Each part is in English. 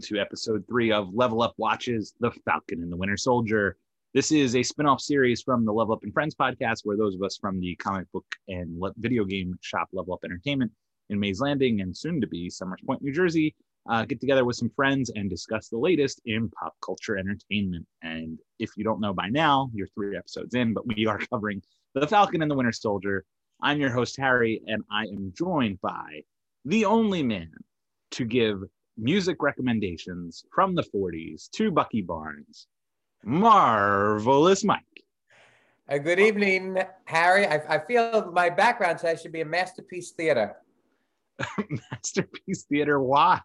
to episode three of Level Up Watches The Falcon and the Winter Soldier. This is a spin off series from the Level Up and Friends podcast, where those of us from the comic book and video game shop Level Up Entertainment in Mays Landing and soon to be Somers Point, New Jersey, uh, get together with some friends and discuss the latest in pop culture entertainment. And if you don't know by now, you're three episodes in, but we are covering The Falcon and the Winter Soldier. I'm your host, Harry, and I am joined by the only man to give music recommendations from the 40s to Bucky Barnes, Marvelous Mike. Uh, good evening, Harry. I, I feel my background says I should be a masterpiece theater. masterpiece theater? Why?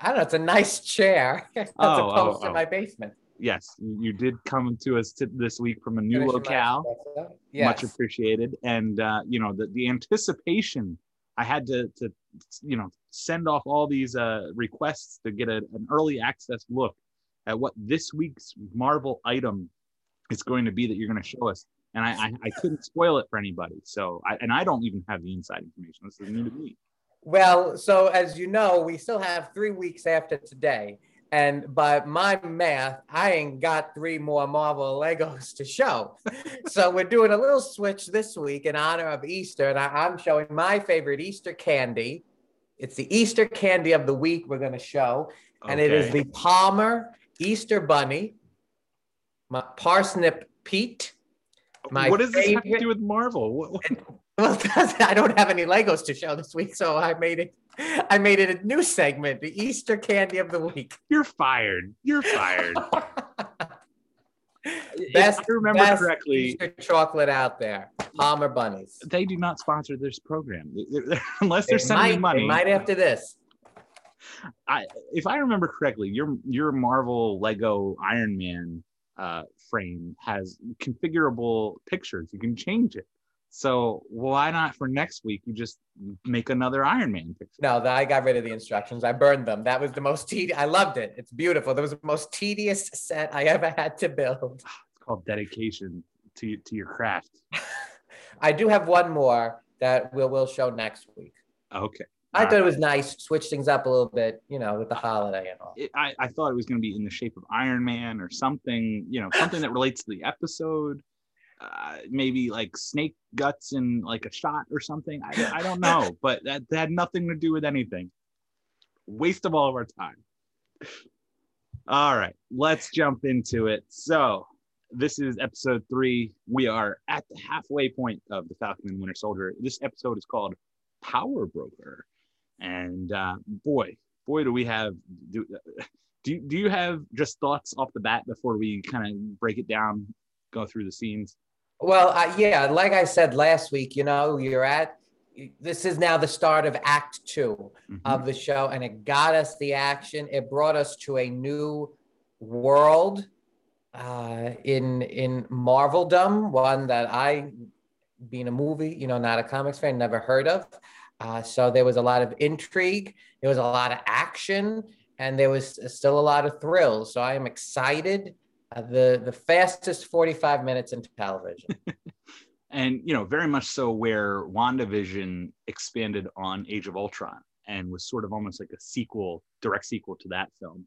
I don't know. It's a nice chair as oh, opposed oh, to oh. my basement. Yes, you did come to us to this week from a new Finish locale. Yes. Much appreciated. And uh, you know the the anticipation I had to to you know send off all these uh, requests to get a, an early access look at what this week's Marvel item is going to be that you're going to show us. And I, I, I couldn't spoil it for anybody. So, I, and I don't even have the inside information. This is new to me. Well, so as you know, we still have three weeks after today. And by my math, I ain't got three more Marvel Legos to show. so we're doing a little switch this week in honor of Easter. And I, am showing my favorite Easter candy, it's the Easter candy of the week we're going to show, and okay. it is the Palmer Easter Bunny, my parsnip Pete. My what does this have to do with Marvel? What, Well, I don't have any Legos to show this week, so I made it. I made it a new segment, the Easter candy of the week. You're fired. You're fired. best, if I remember best correctly, chocolate out there, Palmer bunnies. They do not sponsor this program unless they're they sending might, money. They might after this. I, if I remember correctly, your your Marvel Lego Iron Man uh, frame has configurable pictures. You can change it. So why not for next week? You just make another Iron Man picture. No, I got rid of the instructions. I burned them. That was the most tedious. I loved it. It's beautiful. That was the most tedious set I ever had to build. Called dedication to to your craft. I do have one more that we'll we'll show next week. Okay. I thought it was nice, switch things up a little bit, you know, with the holiday and all. It, I, I thought it was going to be in the shape of Iron Man or something, you know, something that relates to the episode. Uh, maybe like snake guts and like a shot or something. I, I don't know, but that, that had nothing to do with anything. Waste of all of our time. All right, let's jump into it. So, this is episode three. We are at the halfway point of the Falcon and Winter Soldier. This episode is called Power Broker, and uh, boy, boy, do we have do. Do, do you have just thoughts off the bat before we kind of break it down, go through the scenes? Well, uh, yeah, like I said last week, you know, you're at this is now the start of act 2 mm-hmm. of the show and it got us the action it brought us to a new world uh, in in marveldom one that i being a movie you know not a comics fan never heard of uh, so there was a lot of intrigue there was a lot of action and there was still a lot of thrills so i am excited uh, the the fastest 45 minutes in television. and you know, very much so where WandaVision expanded on Age of Ultron and was sort of almost like a sequel, direct sequel to that film.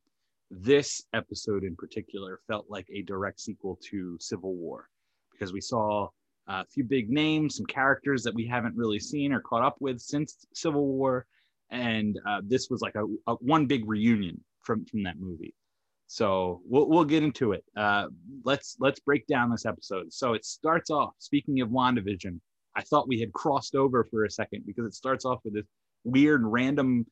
This episode in particular felt like a direct sequel to Civil War because we saw a few big names, some characters that we haven't really seen or caught up with since Civil War, and uh, this was like a, a, one big reunion from from that movie. So we'll we'll get into it. Uh, let's let's break down this episode. So it starts off. Speaking of Wandavision, I thought we had crossed over for a second because it starts off with this weird random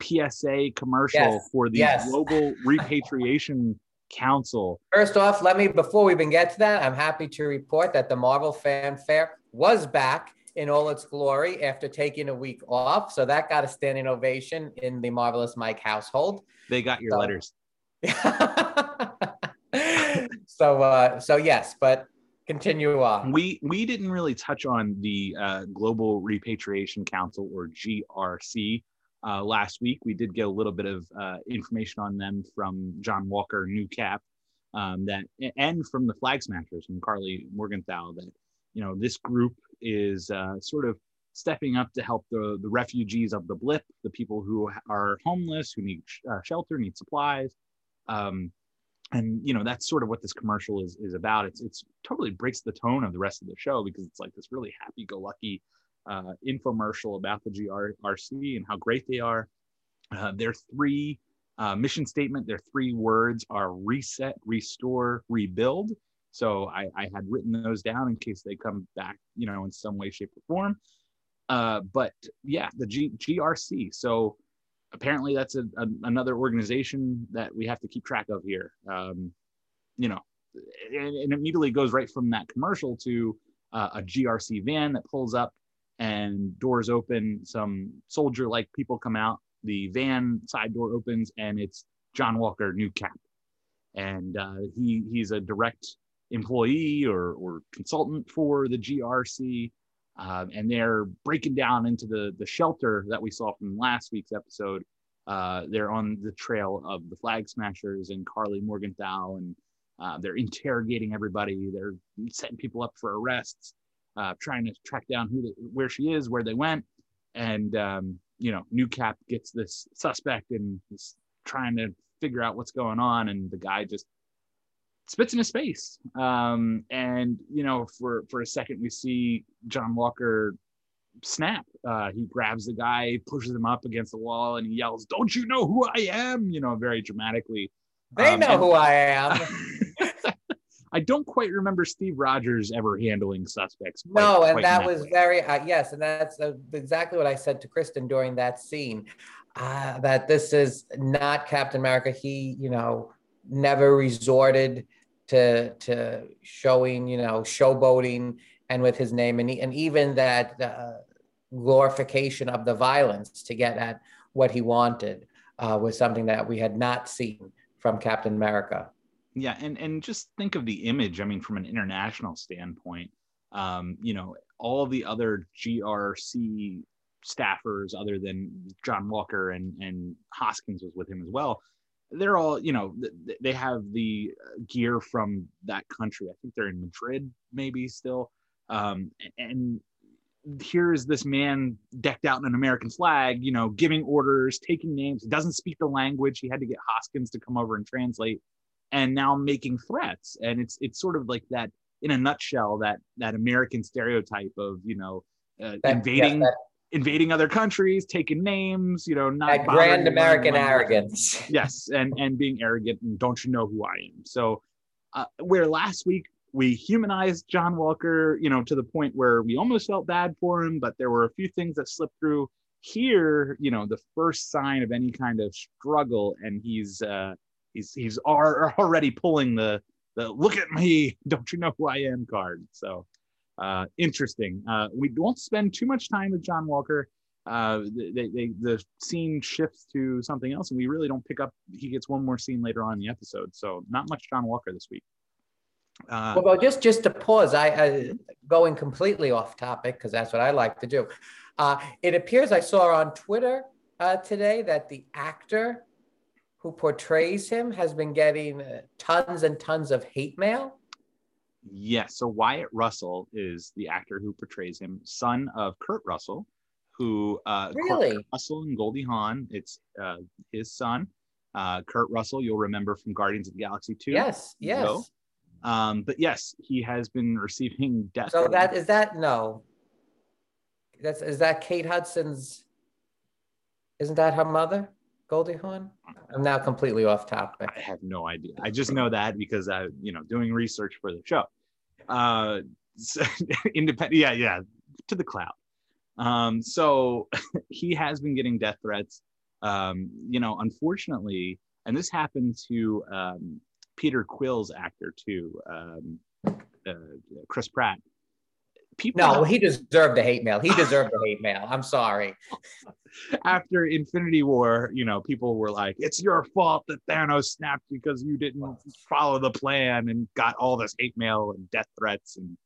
PSA commercial yes. for the yes. Global Repatriation Council. First off, let me before we even get to that, I'm happy to report that the Marvel Fanfare was back in all its glory after taking a week off. So that got a standing ovation in the marvelous Mike household. They got your so, letters. so uh, so yes, but continue on. We we didn't really touch on the uh, Global Repatriation Council or GRC uh, last week. We did get a little bit of uh, information on them from John Walker, New Cap, um, that and from the Flag Smashers from Karli Morgenthau that you know this group is uh, sort of stepping up to help the, the refugees of the blip, the people who are homeless, who need uh, shelter, need supplies. Um, and you know that's sort of what this commercial is is about. It's it's totally breaks the tone of the rest of the show because it's like this really happy-go-lucky uh, infomercial about the GRC and how great they are. Uh, their three uh, mission statement, their three words are reset, restore, rebuild. So I, I, had written those down in case they come back, you know, in some way, shape, or form. Uh, but yeah, the G- GRC. So apparently that's a, a, another organization that we have to keep track of here. Um, you know, and, and, immediately goes right from that commercial to uh, a GRC van that pulls up and doors open. Some soldier like people come out. The van side door opens and it's John Walker, new cap. And uh, he he's a direct employee or, or consultant for the GRC. Um, and they're breaking down into the the shelter that we saw from last week's episode. Uh, they're on the trail of the Flag Smashers and Karli Morgenthau, and uh, they're interrogating everybody. They're setting people up for arrests, uh, trying to track down who, the, where she is, where they went, and um, you know, New Cap gets this suspect and is trying to figure out what's going on, and the guy just spits in his face. Um, and you know, for for a second, we see John Walker snap. Uh, he grabs the guy, pushes him up against the wall, and he yells, "Don't you know who I am?" You know, very dramatically. They um, know and, who I am. I don't quite remember Steve Rogers ever handling suspects. Quite, no, and that was way. very uh, yes, and that's uh, exactly what I said to Kristen during that scene. Uh, that this is not Captain America. He, you know, never resorted to to showing you know showboating and with his name and, and even that uh, glorification of the violence to get at what he wanted uh, was something that we had not seen from Captain America. Yeah, and and just think of the image. I mean, from an international standpoint, um, you know, all the other GRC staffers, other than John Walker and and Hoskins was with him as well they're all you know they have the gear from that country. I think they're in madrid maybe still. Um, and here is this man decked out in an american flag you know giving orders taking names. Doesn't speak the language. He had to get hoskins to come over and translate and now making threats and it's it's sort of like that in a nutshell that that american stereotype of you know uh, that, invading that, invading other countries, taking names, you know, not grand American arrogance. yes, and and being arrogant and don't you know who I am? So, uh, where last week we humanized John Walker, you know, to the point where we almost felt bad for him, but there were a few things that slipped through. Here, you know, the first sign of any kind of struggle, and he's uh, he's he's already pulling the the look at me, don't you know who I am card. So uh, interesting. Uh, we won't spend too much time with John Walker. Uh, they, they, the scene shifts to something else, and we really don't pick up. He gets one more scene later on in the episode, so not much John Walker this week. Uh, well, just just to pause, I, going completely off topic because that's what I like to do. Uh, it appears I saw on Twitter uh, today that the actor who portrays him has been getting uh, tons and tons of hate mail. Yes. So Wyatt Russell is the actor who portrays him, son of Kurt Russell, who uh, really Kurt Russell and Goldie Hawn. It's uh, his son, uh, Kurt Russell. You'll remember from Guardians of the Galaxy 2. Yes. Yes. So, um, but yes, he has been receiving death. So that is that no. That's is that Kate Hudson's? Isn't that her mother? Goldie Hawn? I'm now completely off topic. I have no idea. I just know that because I, you know, doing research for the show. Uh, so, independent, yeah, yeah, to the cloud. Um, so he has been getting death threats. Um, you know, unfortunately, and this happened to um, Peter Quill's actor too, um, uh, Chris Pratt people no he deserved the hate mail. He deserved the hate mail. I'm sorry. After infinity war you know people were like it's your fault that thanos snapped because you didn't follow the plan and got all this hate mail and death threats and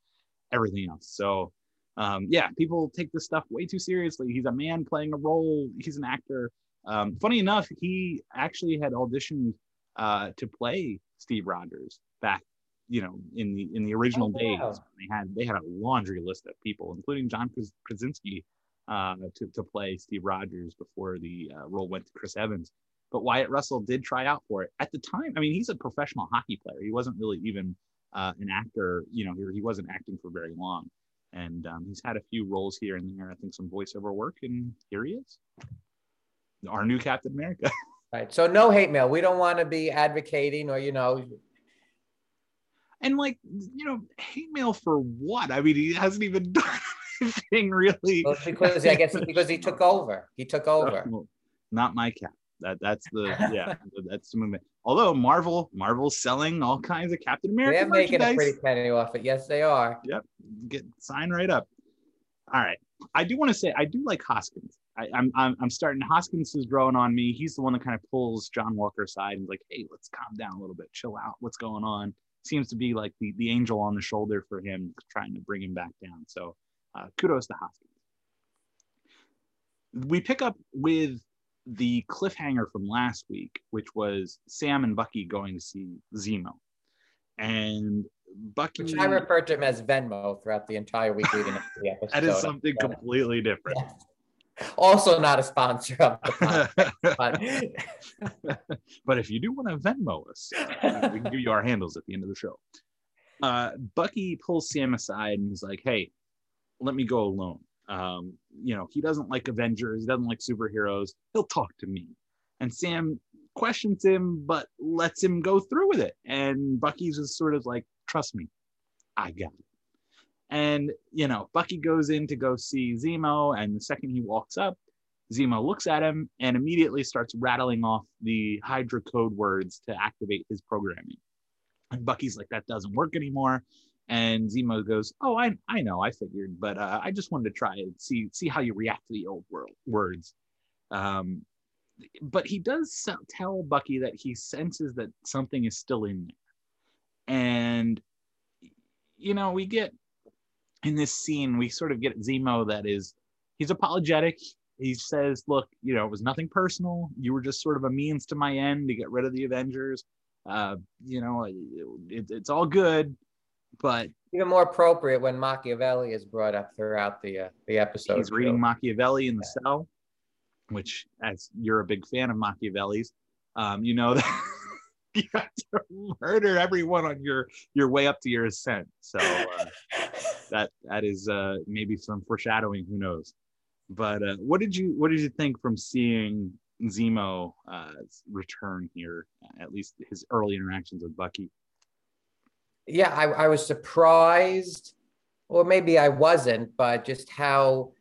everything else. So um, yeah people take this stuff way too seriously. He's a man playing a role. He's an actor. Um, funny enough he actually had auditioned uh, to play steve rogers back you know in the in the original oh, days they had they had a laundry list of people including john krasinski uh, to, to play Steve Rogers before the uh, role went to Chris Evans. But Wyatt Russell did try out for it at the time. I mean, he's a professional hockey player. He wasn't really even uh, an actor. You know, he, he wasn't acting for very long, and um, he's had a few roles here and there. I think some voiceover work, and here he is, our new Captain America. Right. So no hate mail. We don't want to be advocating or you know. And like you know, hate mail for what? I mean, he hasn't even done anything really. Well, because I guess because he took over. He took over. not my cap. That that's the yeah that's the movement. Although Marvel Marvel's selling all kinds of Captain America. They're making a pretty penny off it. Yes, they are. Yep. Get sign right up. All right. I do want to say I do like Hoskins. I, I'm, I'm I'm starting. Hoskins is growing on me. He's the one that kind of pulls John Walker aside and like, hey, let's calm down a little bit, chill out. What's going on? Seems to be like the the angel on the shoulder for him, trying to bring him back down. So uh, kudos to Hoskins. We pick up with the cliffhanger from last week, which was Sam and Bucky going to see Zemo, and Bucky. Which I referred to him as Venmo throughout the entire week leading up to the episode. that is something completely different. Also not a sponsor of the podcast. but if you do want to Venmo us, we can give you our handles at the end of the show. Uh, Bucky pulls Sam aside and he's like, "Hey, let me go alone. Um, you know, he doesn't like Avengers, he doesn't like superheroes. He'll talk to me." And Sam questions him, but lets him go through with it. And Bucky's just sort of like, "Trust me, I got it." And, you know, Bucky goes in to go see Zemo. And the second he walks up, Zemo looks at him and immediately starts rattling off the Hydra code words to activate his programming. And Bucky's like, that doesn't work anymore. And Zemo goes, oh, I, I know, I figured, but uh, I just wanted to try and see see how you react to the old world words. Um, but he does tell Bucky that he senses that something is still in there. And, you know, we get in this scene, we sort of get Zemo that is, he's apologetic. He says, look, you know, it was nothing personal. You were just sort of a means to my end to get rid of the Avengers. Uh, you know, it, it's all good, but even more appropriate when Machiavelli is brought up throughout the uh, the episode. He's reading Machiavelli in the yeah. cell, which, as you're a big fan of Machiavelli's, um, you know that you have to murder everyone on your your way up to your ascent. So uh, that that is uh, maybe some foreshadowing. Who knows? But uh, what did you what did you think from seeing Zemo uh, return here? At least his early interactions with Bucky. Yeah, I, I was surprised, or maybe I wasn't, but just how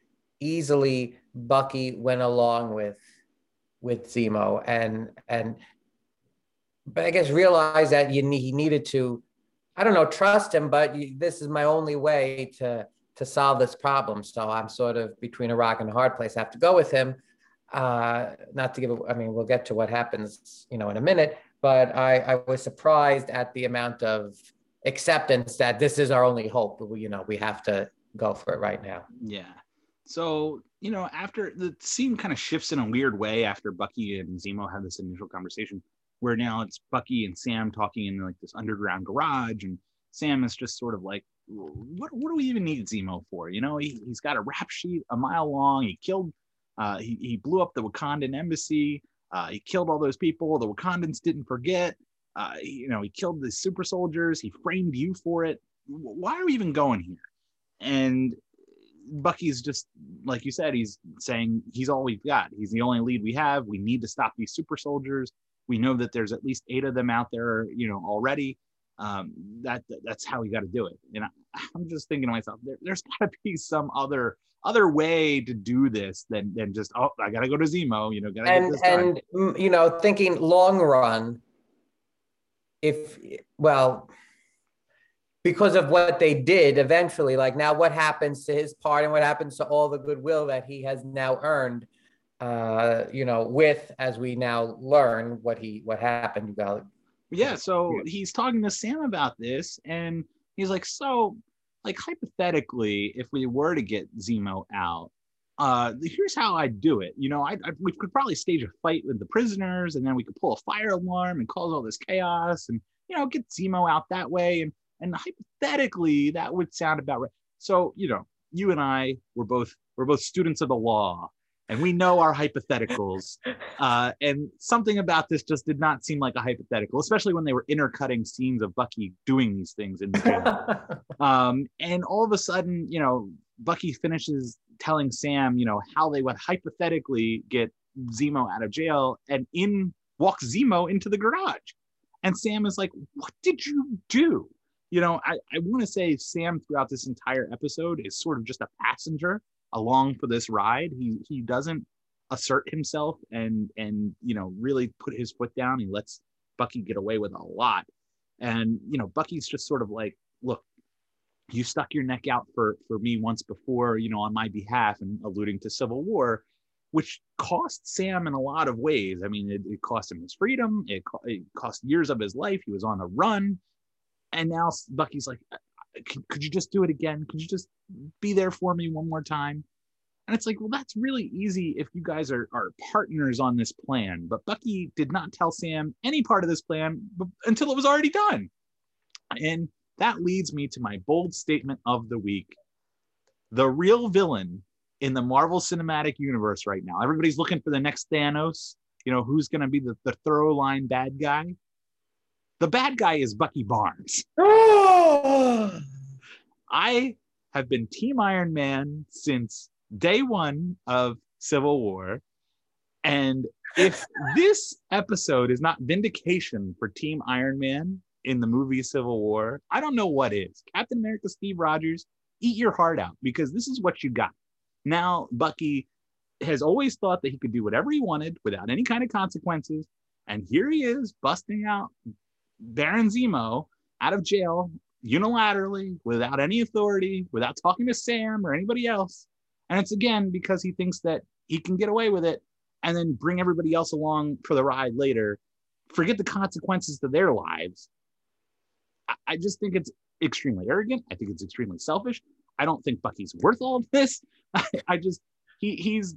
easily Bucky went along with with Zemo and and but I guess realized that you he needed to I don't know, trust him, but this is my only way to to solve this problem. So I'm sort of between a rock and a hard place. I have to go with him. Uh, not to give I mean, we'll get to what happens, you know, in a minute, but I, I was surprised at the amount of acceptance that this is our only hope. We, you know, we have to go for it right now. Yeah. So, you know, after the scene kind of shifts in a weird way after Bucky and Zemo have this initial conversation, where now it's Bucky and Sam talking in like this underground garage, and Sam is just sort of like, what, what do we even need Zemo for? You know, he, he's got a rap sheet a mile long. He killed, uh, he, he blew up the Wakandan embassy. Uh, he killed all those people. The Wakandans didn't forget. Uh, you know, he killed the super soldiers. He framed you for it. Why are we even going here? And Bucky's just like you said, he's saying he's all we've got. He's the only lead we have. We need to stop these super soldiers. We know that there's at least eight of them out there, you know, already. Um, that that's how we got to do it. And I, am just thinking to myself, there, there's got to be some other other way to do this than than just oh, I got to go to Zemo, you know, gotta and and mm, you know, thinking long run. If well, because of what they did eventually like now what happens to his part and what happens to all the goodwill that he has now earned uh, you know, with as we now learn what he what happened. You got yeah. So he's talking to Sam about this, and he's like, so like hypothetically, if we were to get Zemo out, uh, here's how I'd do it. You know, I, I, we could probably stage a fight with the prisoners, and then we could pull a fire alarm and cause all this chaos, and you know, get Zemo out that way. And and hypothetically, that would sound about right. So you know, you and I were both we're both students of the law, and we know our hypotheticals. Uh, and something about this just did not seem like a hypothetical, especially when they were intercutting scenes of Bucky doing these things in the jail. um, and all of a sudden, you know, Bucky finishes telling Sam, you know, how they would hypothetically get Zemo out of jail, and in walks Zemo into the garage. And Sam is like, What did you do? You know, I, I want to say Sam throughout this entire episode is sort of just a passenger along for this ride. He he doesn't assert himself and and you know really put his foot down. He lets Bucky get away with a lot. And you know, Bucky's just sort of like, look, you stuck your neck out for for me once before, you know, on my behalf and alluding to Civil War, which cost Sam in a lot of ways. I mean, it, it cost him his freedom. It, it cost years of his life. He was on the run. And now Bucky's like, could, you just do it again? Could you just be there for me one more time? And it's like, well, that's really easy if you guys are, are partners on this plan. But Bucky did not tell Sam any part of this plan until it was already done. And that leads me to my bold statement of the week. The real villain in the Marvel Cinematic Universe right now, everybody's looking for the next Thanos. You know, who's going to be the, the throw line bad guy? The bad guy is Bucky Barnes. Oh, I have been Team Iron Man since day one of Civil War. And if this episode is not vindication for Team Iron Man in the movie Civil War, I don't know what is. Captain America Steve Rogers, eat your heart out because this is what you got. Now, Bucky has always thought that he could do whatever he wanted without any kind of consequences. And here he is busting out Baron Zemo out of jail unilaterally without any authority, without talking to Sam or anybody else. And it's again because he thinks that he can get away with it and then bring everybody else along for the ride later, forget the consequences to their lives. I, I just think it's extremely arrogant. I think it's extremely selfish. I don't think Bucky's worth all of this. I, I just he he's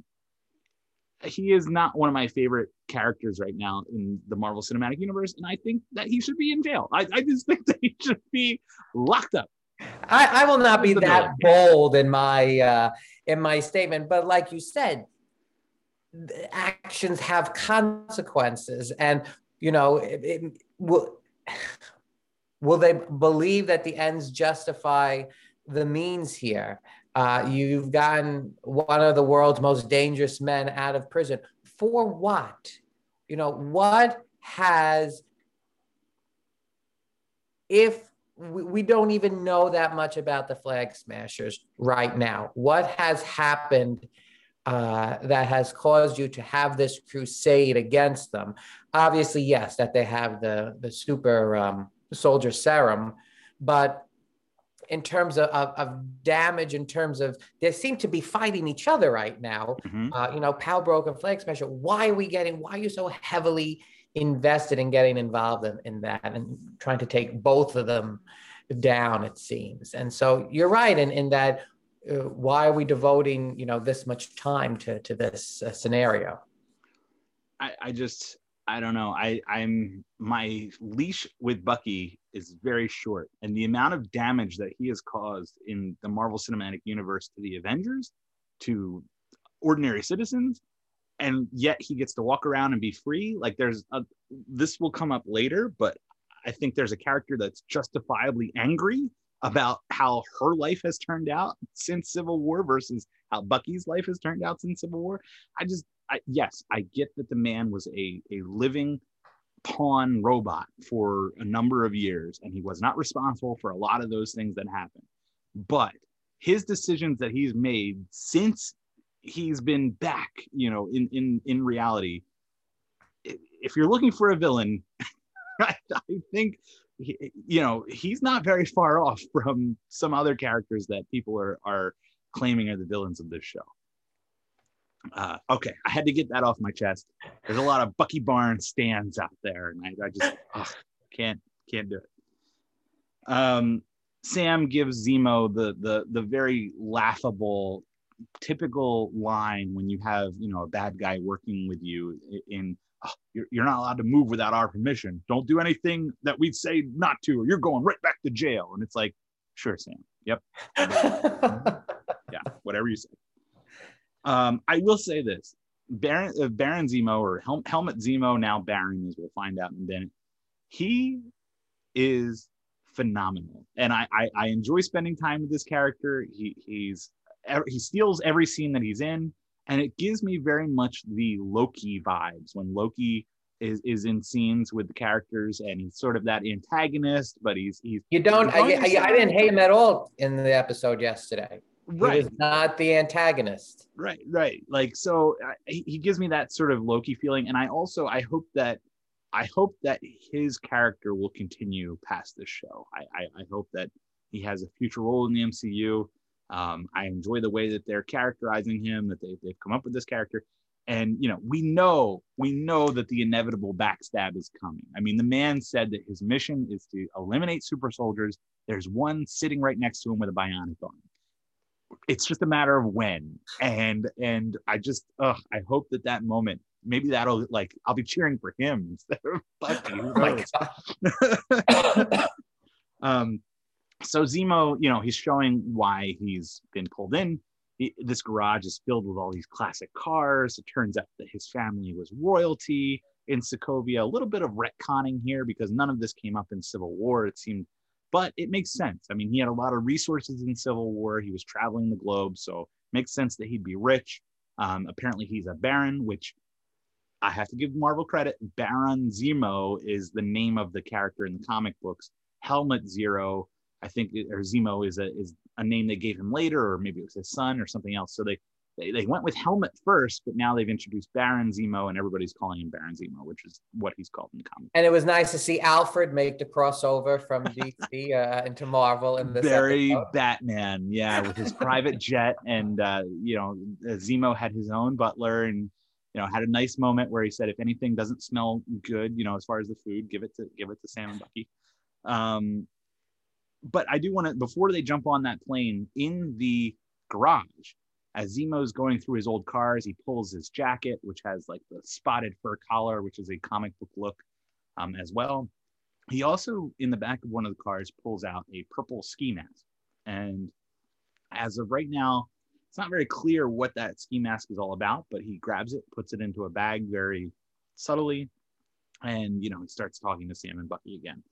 he is not one of my favorite characters right now in the Marvel Cinematic Universe, and I think that he should be in jail. I, I just think that he should be locked up. I, I will not be that bold in my uh, in my statement, but like you said, actions have consequences, and you know, it, it, will will they believe that the ends justify the means here? Uh, you've gotten one of the world's most dangerous men out of prison for what? You know, what has if we, we don't even know that much about the flag smashers right now. What has happened uh, that has caused you to have this crusade against them? Obviously, yes, that they have the the super um, soldier serum, but in terms of, of, of, damage, in terms of they seem to be fighting each other right now. Mm-hmm. Uh, you know, Power Broker Flag Smasher. Why are we getting? Why are you so heavily invested in getting involved in, in that and trying to take both of them down, it seems. And so you're right in, in that uh, why are we devoting, you know, this much time to, to this uh, scenario? I, I just, I don't know. I, I'm my leash with Bucky is very short, and the amount of damage that he has caused in the Marvel Cinematic Universe to the Avengers, to ordinary citizens, and yet he gets to walk around and be free like there's a this will come up later but i think there's a character that's justifiably angry about how her life has turned out since civil war versus how bucky's life has turned out since civil war. I just I, yes i get that the man was a, a living pawn robot for a number of years and he was not responsible for a lot of those things that happened but his decisions that he's made since he's been back, you know, in in in reality. If you're looking for a villain, I, think you know he's not very far off from some other characters that people are are claiming are the villains of this show. Uh, okay, I had to get that off my chest. There's a lot of Bucky Barnes stands out there, and I, I just can't can't do it. Um, Sam gives Zemo the the the very laughable typical line when you have you know a bad guy working with you in oh, you're, you're not allowed to move without our permission don't do anything that we'd say not to or you're going right back to jail and it's like sure sam yep yeah, whatever you say. Um, I will say this: Baron, uh, Baron Zemo or Hel- Helmut Zemo, now Baron, as we'll find out in a minute. He is phenomenal, and I, I, I enjoy spending time with this character. He he's he steals every scene that he's in, and it gives me very much the Loki vibes when Loki is is in scenes with the characters, and he's sort of that antagonist, but he's he's. You don't. I, I, I didn't hate him at all in the episode yesterday. Right. He was not the antagonist. Right, right. Like so, uh, he, he gives me that sort of Loki feeling, and I also I hope that I hope that his character will continue past this show. I I, I hope that he has a future role in the MCU. Um, I enjoy the way that they're characterizing him, that they, they've come up with this character. And, you know, we know, we know that the inevitable backstab is coming. I mean, the man said that his mission is to eliminate super soldiers. There's one sitting right next to him with a bionic arm. It's just a matter of when. And, and I just, ugh, I hope that that moment, maybe that'll like, I'll be cheering for him instead of Bucky. Oh um, so Zemo, you know, he's showing why he's been pulled in. He, this garage is filled with all these classic cars. It turns out that his family was royalty in Sokovia. A little bit of retconning here because none of this came up in Civil War. It seemed, but it makes sense. I mean, he had a lot of resources in Civil War. He was traveling the globe, so makes sense that he'd be rich. Um, apparently, he's a baron, which I have to give Marvel credit. Baron Zemo is the name of the character in the comic books. Helmut Zero I think or Zemo is a is a name they gave him later, or maybe it was his son or something else. So they they, they went with Helmut first, but now they've introduced Baron Zemo, and everybody's calling him Baron Zemo, which is what he's called in the comic. And it was nice to see Alfred make the crossover from DC uh, into Marvel in this. Very episode. Batman, yeah, with his private jet, and uh, you know Zemo had his own butler, and you know had a nice moment where he said, if anything doesn't smell good, you know, as far as the food, give it to give it to Sam and Bucky. Um, but I do want to before they jump on that plane in the garage, as Zemo's going through his old cars, he pulls his jacket, which has like the spotted fur collar, which is a comic book look um, as well. He also, in the back of one of the cars, pulls out a purple ski mask. And as of right now, it's not very clear what that ski mask is all about, but he grabs it, puts it into a bag very subtly, and you know, he starts talking to Sam and Bucky again.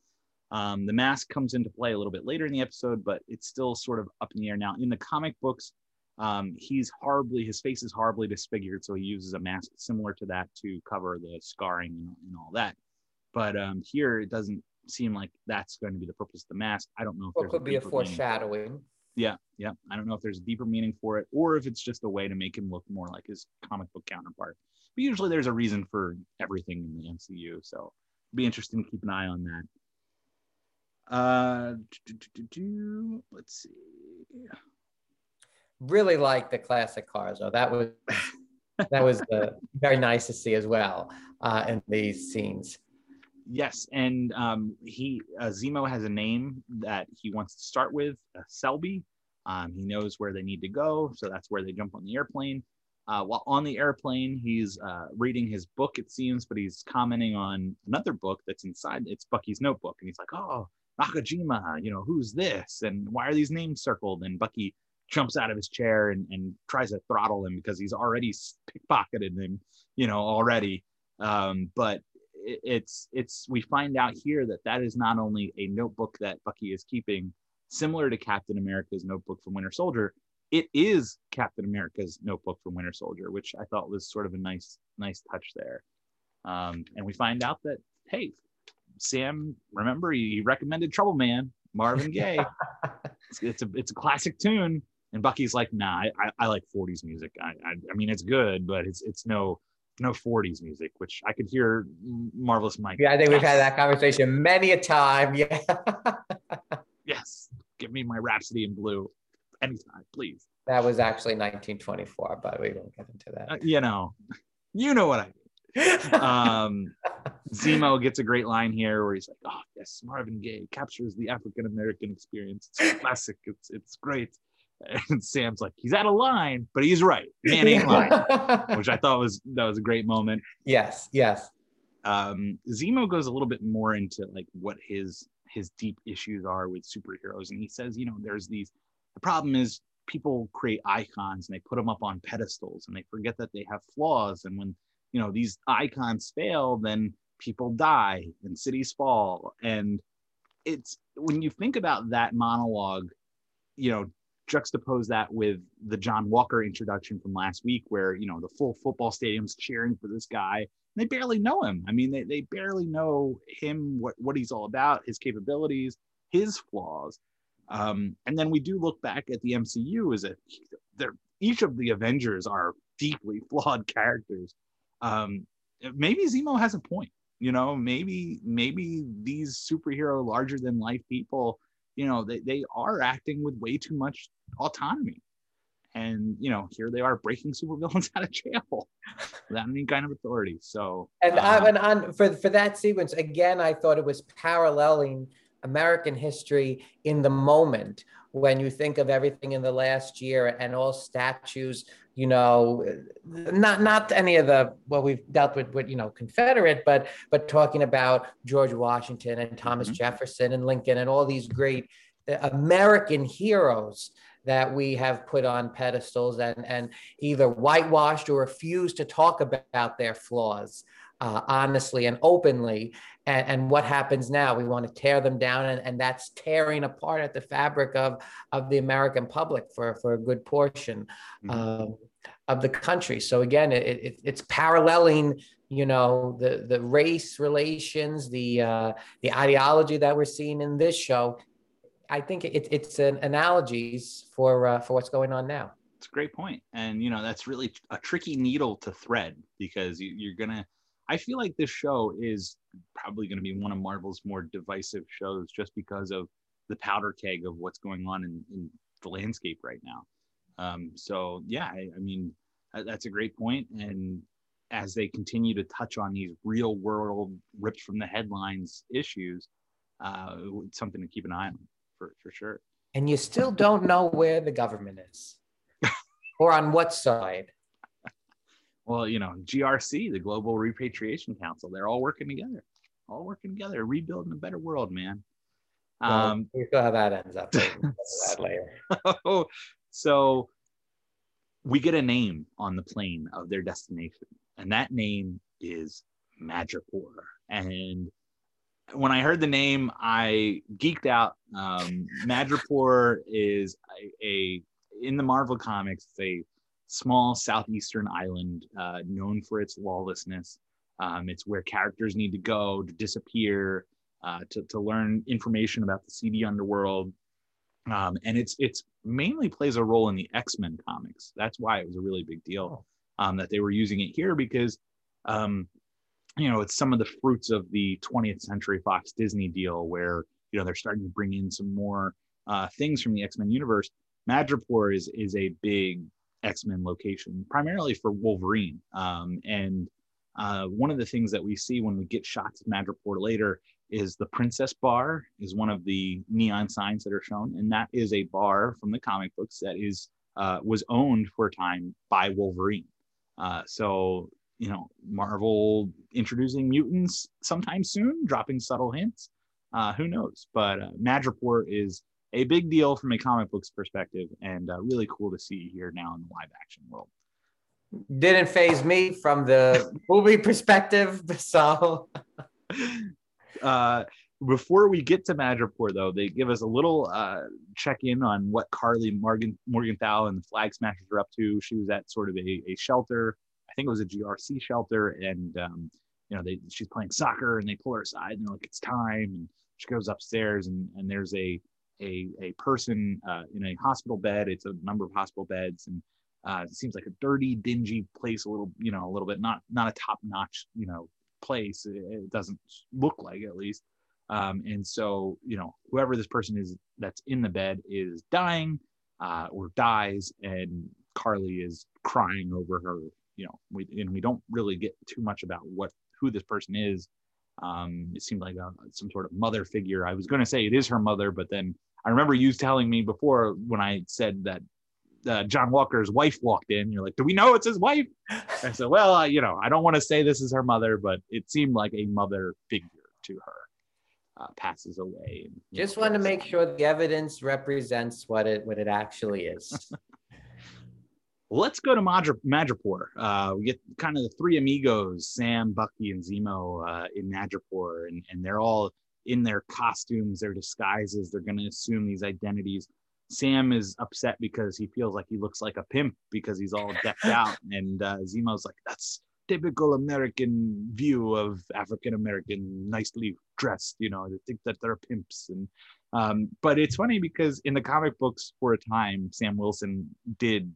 Um, the mask comes into play a little bit later in the episode, but it's still sort of up in the air now. In the comic books, um, he's horribly, his face is horribly disfigured, so he uses a mask similar to that to cover the scarring and, and all that. But um, here, it doesn't seem like that's going to be the purpose of the mask. I don't know if there's could be a deeper meaning. foreshadowing. Yeah, yeah. I don't know if there's a deeper meaning for it, or if it's just a way to make him look more like his comic book counterpart. But usually, there's a reason for everything in the MCU, so be interesting to keep an eye on that. Uh, do, do, do, let's see. Really like the classic cars, though. That was that was uh, very nice to see as well uh, in these scenes. Yes, and um, he uh, Zemo has a name that he wants to start with, uh, Selby. Um, he knows where they need to go, so that's where they jump on the airplane. Uh, while on the airplane, he's uh, reading his book, it seems, but he's commenting on another book that's inside. It's Bucky's notebook, and he's like, "Oh, Nakajima, you know, who's this? And why are these names circled?" And Bucky jumps out of his chair and, and tries to throttle him because he's already pickpocketed him, you know, already. Um, but it, it's it's we find out here that that is not only a notebook that Bucky is keeping, similar to Captain America's notebook from Winter Soldier. It is Captain America's notebook from Winter Soldier, which I thought was sort of a nice nice touch there. Um, and we find out that hey, Sam, remember he, recommended Trouble Man, Marvin Gaye. it's, it's a it's a classic tune. And Bucky's like, nah, I, I, like 40s music. I, I I mean it's good, but it's it's no no 40s music, which I could hear Marvelous Mike. Yeah, I think we've had that conversation many a time. Yeah. Yes, give me my Rhapsody in Blue anytime, please. that was actually 1924, but we won't get into Uh, you know, you know what I mean. um, Zemo gets a great line here where he's like, "Oh yes, Marvin Gaye captures the African American experience. It's classic. It's it's great." And Sam's like, "He's out of line, but he's right. Man ain't lying," which I thought was that was a great moment. yes, yes. Um, Zemo goes a little bit more into like what his his deep issues are with superheroes, and he says, you know, there's these. The problem is people create icons and they put them up on pedestals and they forget that they have flaws and when you know these icons fail then people die and cities fall and it's when you think about that monologue you know juxtapose that with the john walker introduction from last week where you know the full football stadium's cheering for this guy. They barely know him. I mean they, they barely know him what what he's all about his capabilities his flaws. Um, and then we do look back at the mcu as a they're each of the avengers are deeply flawed characters. Um, maybe zemo has a point you know maybe maybe these superhero larger than life people you know they, they are acting with way too much autonomy. And you know here they are breaking supervillains out of jail without any kind of authority. So and, um, and on for, for that sequence again i thought it was paralleling american history in the moment when you think of everything in the last year and all statues you know, not not any of the what we've dealt with with you know Confederate, but but talking about George Washington and Thomas mm-hmm. Jefferson and Lincoln and all these great uh, American heroes that we have put on pedestals and and either whitewashed or refused to talk about their flaws uh, honestly and openly. And, and, what happens now? We want to tear them down, and, and that's tearing apart at the fabric of, of the American public for, for a good portion. Mm-hmm. Um, of the country. So again, it, it, it's paralleling, you know, the the race relations, the uh, the ideology that we're seeing in this show. I think it, it's an analogies for uh, for what's going on now. It's a great point, and you know that's really a tricky needle to thread because you, you're gonna. I feel like this show is probably going to be one of Marvel's more divisive shows, just because of the powder keg of what's going on in, in the landscape right now. Um, so yeah, I, I mean that's a great point. And as they continue to touch on these real world ripped from the headlines issues, uh, it's something to keep an eye on for, for sure. And you still don't know where the government is or on what side. well, you know, GRC, the Global Repatriation Council, they're all working together, all working together, rebuilding a better world, man. Well, um, we how that ends up. that later. so, so we get a name on the plane of their destination, and that name is Madripoor. And when I heard the name, I geeked out. Um, Madripoor is a, a, in the Marvel comics, it's a small southeastern island uh, known for its lawlessness. Um, it's where characters need to go to disappear, uh, to, to learn information about the seedy underworld, um, and it's it's mainly plays a role in the X-Men comics. That's why it was a really big deal oh. um, that they were using it here because um, you know it's some of the fruits of the 20th century Fox Disney deal where you know they're starting to bring in some more uh, things from the X-Men universe. Madripoor is is a big X-Men location, primarily for Wolverine. Um, and uh, one of the things that we see when we get shots of Madripoor later is the Princess Bar is one of the neon signs that are shown, and that is a bar from the comic books that is uh, was owned for a time by Wolverine. Uh, so you know, Marvel introducing mutants sometime soon, dropping subtle hints. Uh, who knows? But uh, Madripoor is a big deal from a comic books perspective, and uh, really cool to see here now in the live action world. Didn't faze me from the movie perspective, so uh, before we get to Madripoor, though, they give us a little uh, check in on what Karli Morgan Morgenthau and the Flag Smashers are up to. She was at sort of a, a shelter, I think it was a GRC shelter, and um, you know, they she's playing soccer, and they pull her aside, and they're like, "It's time," and she goes upstairs, and and there's a a a person uh, in a hospital bed. It's a number of hospital beds, and uh, it seems like a dirty, dingy place, a little, you know, a little bit not not a top notch, you know, place. It doesn't look like at least. Um, and so, you know, whoever this person is that's in the bed is dying uh, or dies, and Karli is crying over her. You know, we, and we don't really get too much about what who this person is. Um, it seemed like a, some sort of mother figure. I was going to say it is her mother, but then I remember you telling me before when I said that uh, John Walker's wife walked in. You're like, do we know it's his wife? I said, well, uh, you know, I don't want to say this is her mother, but it seemed like a mother figure to her. uh, passes away. And, Just want to make sure the evidence represents what it what it actually is. Let's go to Madra- Madripoor. Uh, we get kind of the three amigos, Sam, Bucky, and Zemo, uh, in Madripoor, and, and they're all in their costumes, their disguises. They're going to assume these identities. Sam is upset because he feels like he looks like a pimp because he's all decked out, and uh, Zemo's like, "That's typical American view of African American, nicely dressed. You know, they think that they're pimps." And um, but it's funny because in the comic books for a time, Sam Wilson did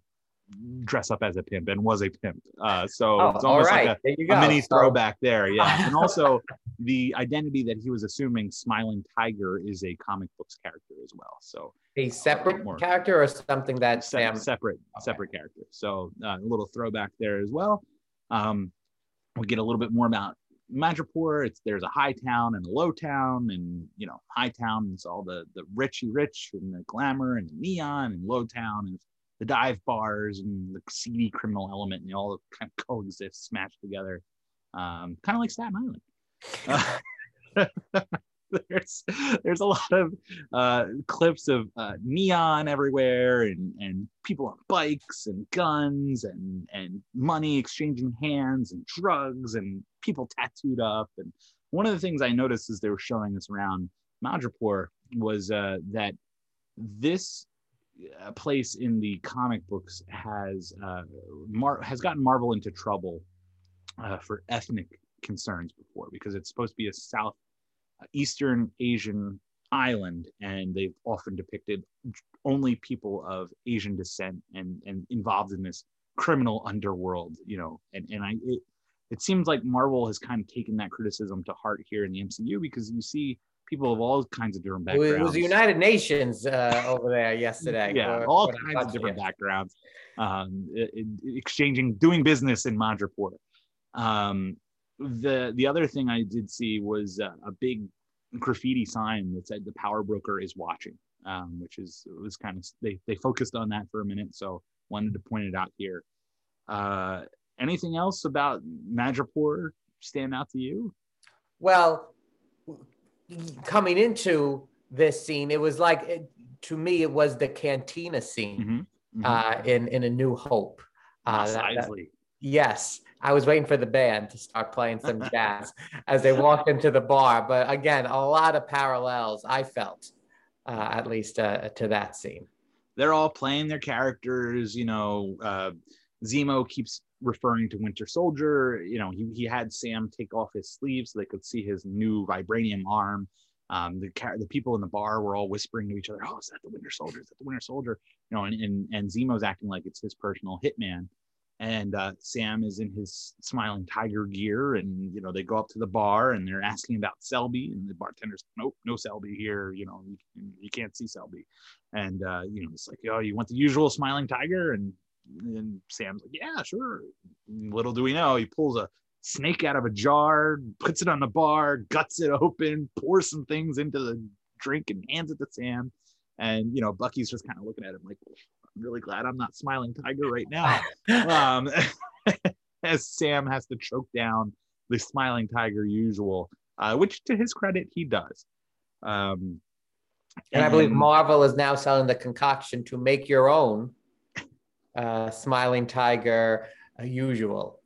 dress up as a pimp and was a pimp. Uh, so Oh, it's almost right. like a, a mini throwback there. Yeah. and also the identity that he was assuming, Smiling Tiger, is a comic books character as well. So A separate More. character or something that se- Sam. separate, Okay. separate character. So uh, a little throwback there as well. Um, we get a little bit more about Madripoor. It's there's a high town and a low town, and you know, high town is all the the richy rich and the glamour and the neon, and low town is the dive bars and the seedy criminal element, and they all kind of coexist, smashed together, um, kind of like Staten Island. Uh, there's there's a lot of uh, clips of uh, neon everywhere and and people on bikes and guns and and money exchanging hands and drugs and people tattooed up and one of the things I noticed as they were showing us around Madripoor was uh, that this uh, place in the comic books has uh, Mar- has gotten Marvel into trouble uh, for ethnic concerns before because it's supposed to be a South uh, Eastern Asian island, and they've often depicted only people of Asian descent and and involved in this criminal underworld, you know. And and I it, it seems like Marvel has kind of taken that criticism to heart here in the MCU because you see people of all kinds of different backgrounds. it was the United Nations uh, over there yesterday. Yeah, for- all for kinds of different backgrounds, um, exchanging, doing business in Madripoor. Um, the the other thing I did see was uh, a big graffiti sign that said "The Power Broker is watching," um, which is it was kind of they they focused on that for a minute, so wanted to point it out here. Uh, anything else about Madripoor stand out to you? Well, coming into this scene, it was like it, to me, it was the cantina scene Mhm, mhm. uh, in in A New Hope. Uh, that- that- yes, I was waiting for the band to start playing some jazz as they walked into the bar. But again, a lot of parallels I felt, uh, at least uh, to that scene. they're all playing their characters. You know, uh, Zemo keeps referring to Winter Soldier. You know, he, he had Sam take off his sleeve so they could see his new vibranium arm. Um, the the people in the bar were all whispering to each other, "Oh, is that the Winter Soldier? Is that the Winter Soldier?" You know, and and, and Zemo's acting like it's his personal hitman. And uh, Sam is in his smiling tiger gear, and you know they go up to the bar and they're asking about Selby, and the bartender's, "Nope, no Selby here. You know, you, you can't see Selby." and uh, you know it's like oh you want the usual smiling tiger and and sam's like yeah sure. Little do we know he pulls a snake out of a jar puts it on the bar guts it open pours some things into the drink and hands it to sam. And you know bucky's just kind of looking at him like i'm really glad i'm not smiling tiger right now. Um, as sam has to choke down the smiling tiger usual uh, which to his credit he does. Um, And I believe Marvel is now selling the concoction to make your own uh, smiling tiger uh, usual.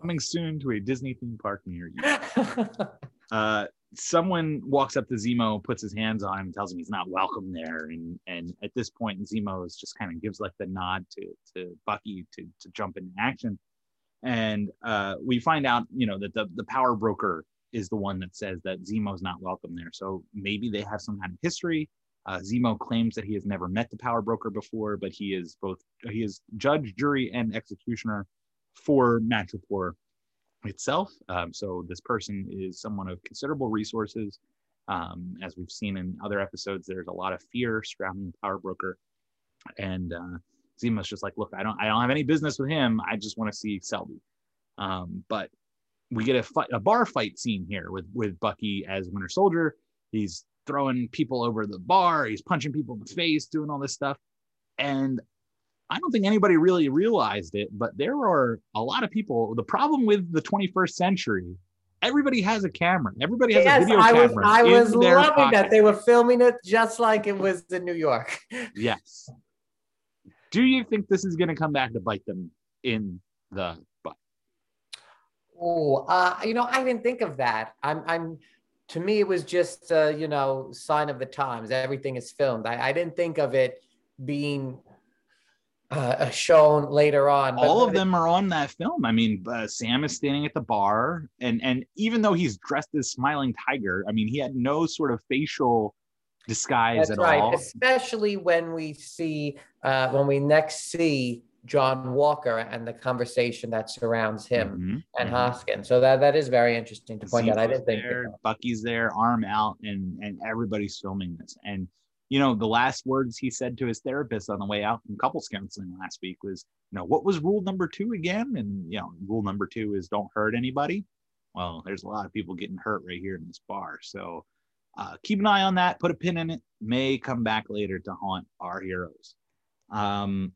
coming soon to a Disney theme park near you. Uh, someone walks up to Zemo, puts his hands on him, and tells him he's not welcome there. And and at this point, Zemo is just kind of gives like the nod to to Bucky to to jump into action. And uh, we find out, you know, that the the power broker is the one that says that Zemo's not welcome there. So maybe they have some kind of history. Uh, Zemo claims that he has never met the power broker before, but he is both he is judge, jury, and executioner for Madripoor itself. Um, so this person is someone of considerable resources. Um, as we've seen in other episodes, there's a lot of fear surrounding the power broker, and uh, Zemo's just like, look, I don't, I don't have any business with him. I just want to see Selby. Um, but we get a fight, a bar fight scene here with with Bucky as Winter Soldier. He's throwing people over the bar. He's punching people in the face, doing all this stuff, and I don't think anybody really realized it, but there are a lot of people. The problem with the 21st century everybody has a camera. Everybody has Yes, a video I was camera. I in was loving pocket. that. They were filming it just like it was in New York. Yes. Do you think this is going to come back to bite them in the butt? Oh, uh, you know, I didn't think of that. I'm, I'm. To me, it was just, uh, you know, sign of the times. Everything is filmed. I, I didn't think of it being uh, shown later on. All of them are on that film. I mean, uh, Sam is standing at the bar, and and even though he's dressed as Smiling Tiger, I mean, he had no sort of facial disguise That's at right. all. Especially when we see, uh, when we next see John Walker and the conversation that surrounds him Mhm, and mhm. Hoskin. So that that is very interesting to point out. I didn't think. there, that. Bucky's there, arm out, and and everybody's filming this. And you know, the last words he said to his therapist on the way out from couples counseling last week was, you know, what was rule number two again? And you know, rule number two is don't hurt anybody. Well, there's a lot of people getting hurt right here in this bar, so uh, keep an eye on that. Put a pin in it. May come back later to haunt our heroes. Um,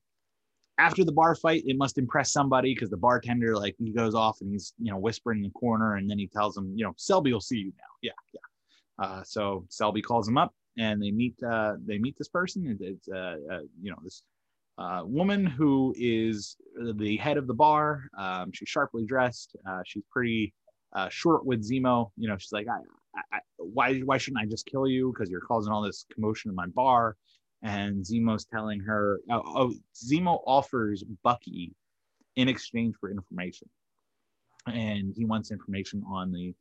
after the bar fight, it must impress somebody because the bartender, like, he goes off and he's, you know, whispering in the corner, and then he tells him, you know, Selby will see you now. Yeah, yeah. Uh, so Selby calls him up, and they meet. Uh, they meet this person. It- It's, uh, uh, you know, this uh, woman who is the head of the bar. Um, she's sharply dressed. Uh, she's pretty uh, short with Zemo. You know, she's like, I, I, I, why, why shouldn't I just kill you? Because you're causing all this commotion in my bar and Zemo's telling her, oh, oh, Zemo offers Bucky in exchange for information, and he wants information on the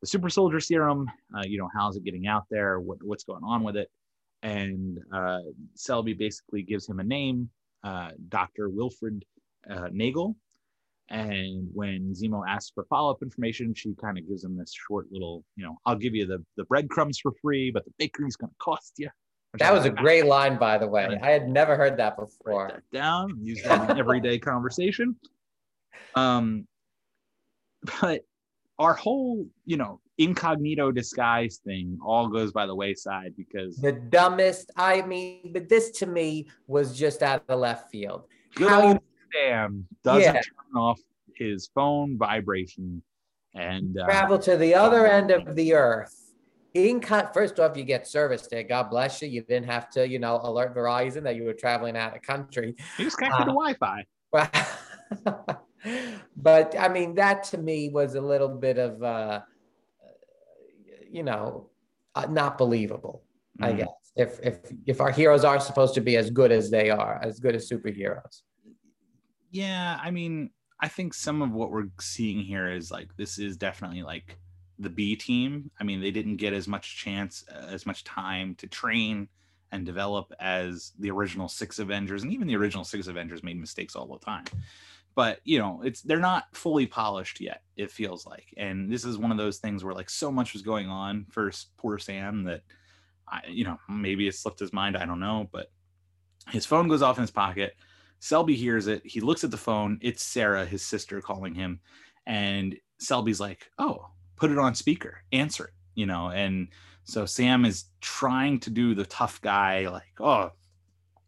the super soldier serum. Uh, you know, how's it getting out there? What what's going on with it? And uh, Selby basically gives him a name, uh, Doctor Wilfred uh, Nagel. And when Zemo asks for follow up information, she kind of gives him this short little, you know, I'll give you the the breadcrumbs for free, but the bakery's going to cost you. That was a great line, by the way. I had never heard that before. write that down, use that in everyday conversation. Um, but our whole, you know, incognito disguise thing all goes by the wayside because The dumbest. I mean, but this to me was just out of the left field. good How old you- Sam doesn't Yeah. turn off his phone vibration and uh, Travel to the other end of the earth. Inco- First off, you get service there. God bless you. You didn't have to, you know, alert Verizon that you were traveling out of country. he was connected to Uh, Wi-Fi. but I mean, that to me was a little bit of, uh, you know, uh, not believable. I Mhm. guess if if if our heroes are supposed to be as good as they are, as good as superheroes. Yeah, I mean, I think some of what we're seeing here is like this is definitely like the B team. I mean, they didn't get as much chance, uh, as much time to train and develop as the original six Avengers, and even the original six Avengers made mistakes all the time. But you know, it's they're not fully polished yet. It feels like, and this is one of those things where like so much was going on for poor Sam that I, you know, maybe it slipped his mind. I don't know, but his phone goes off in his pocket. Selby hears it. He looks at the phone. It's Sarah, his sister, calling him. And Selby's like, oh, put it on speaker, answer it, you know. And so Sam is trying to do the tough guy, like, oh,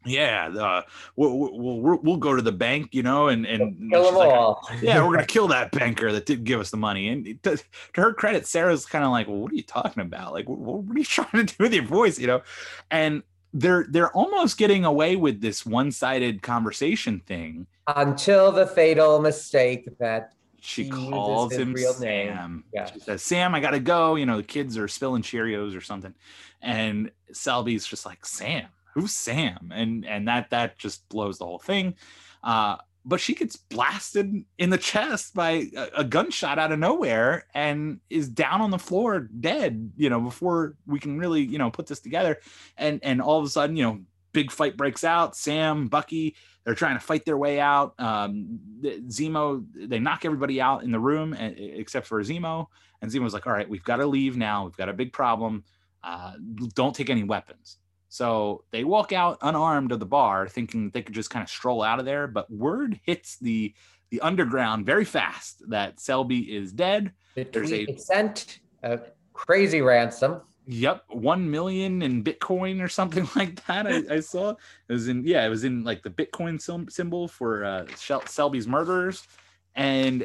yeah, uh, we'll, we'll, we'll, go to the bank, you know, and, and Kill them like, all. yeah, we're gonna kill that banker that didn't give us the money. And does, to her credit, Sarah's kind of like, well, what are you talking about? Like, what, what are you trying to do with your voice? You know, and they're they're almost getting away with this one-sided conversation thing. Until the fatal mistake that She calls him real name. Sam. Yeah. She says, "Sam, I gotta go." You know, the kids are spilling Cheerios or something, and Selby's just like, "Sam, who's Sam?" And and that that just blows the whole thing. Uh, but she gets blasted in the chest by a, a gunshot out of nowhere and is down on the floor dead. You know, before we can really you know put this together, and and all of a sudden, you know, big fight breaks out. Sam, Bucky, they're trying to fight their way out. Um, Zemo, they knock everybody out in the room except for Zemo. And Zemo's like, all right, we've got to leave now. We've got a big problem. Uh, don't take any weapons. So they walk out unarmed of the bar, thinking they could just kind of stroll out of there. But word hits the the underground very fast that Selby is dead. the There's a- sent a crazy ransom. Yep, one million in Bitcoin or something like that. I, I saw it was in yeah, it was in like the Bitcoin symbol for uh, Selby's murderers, and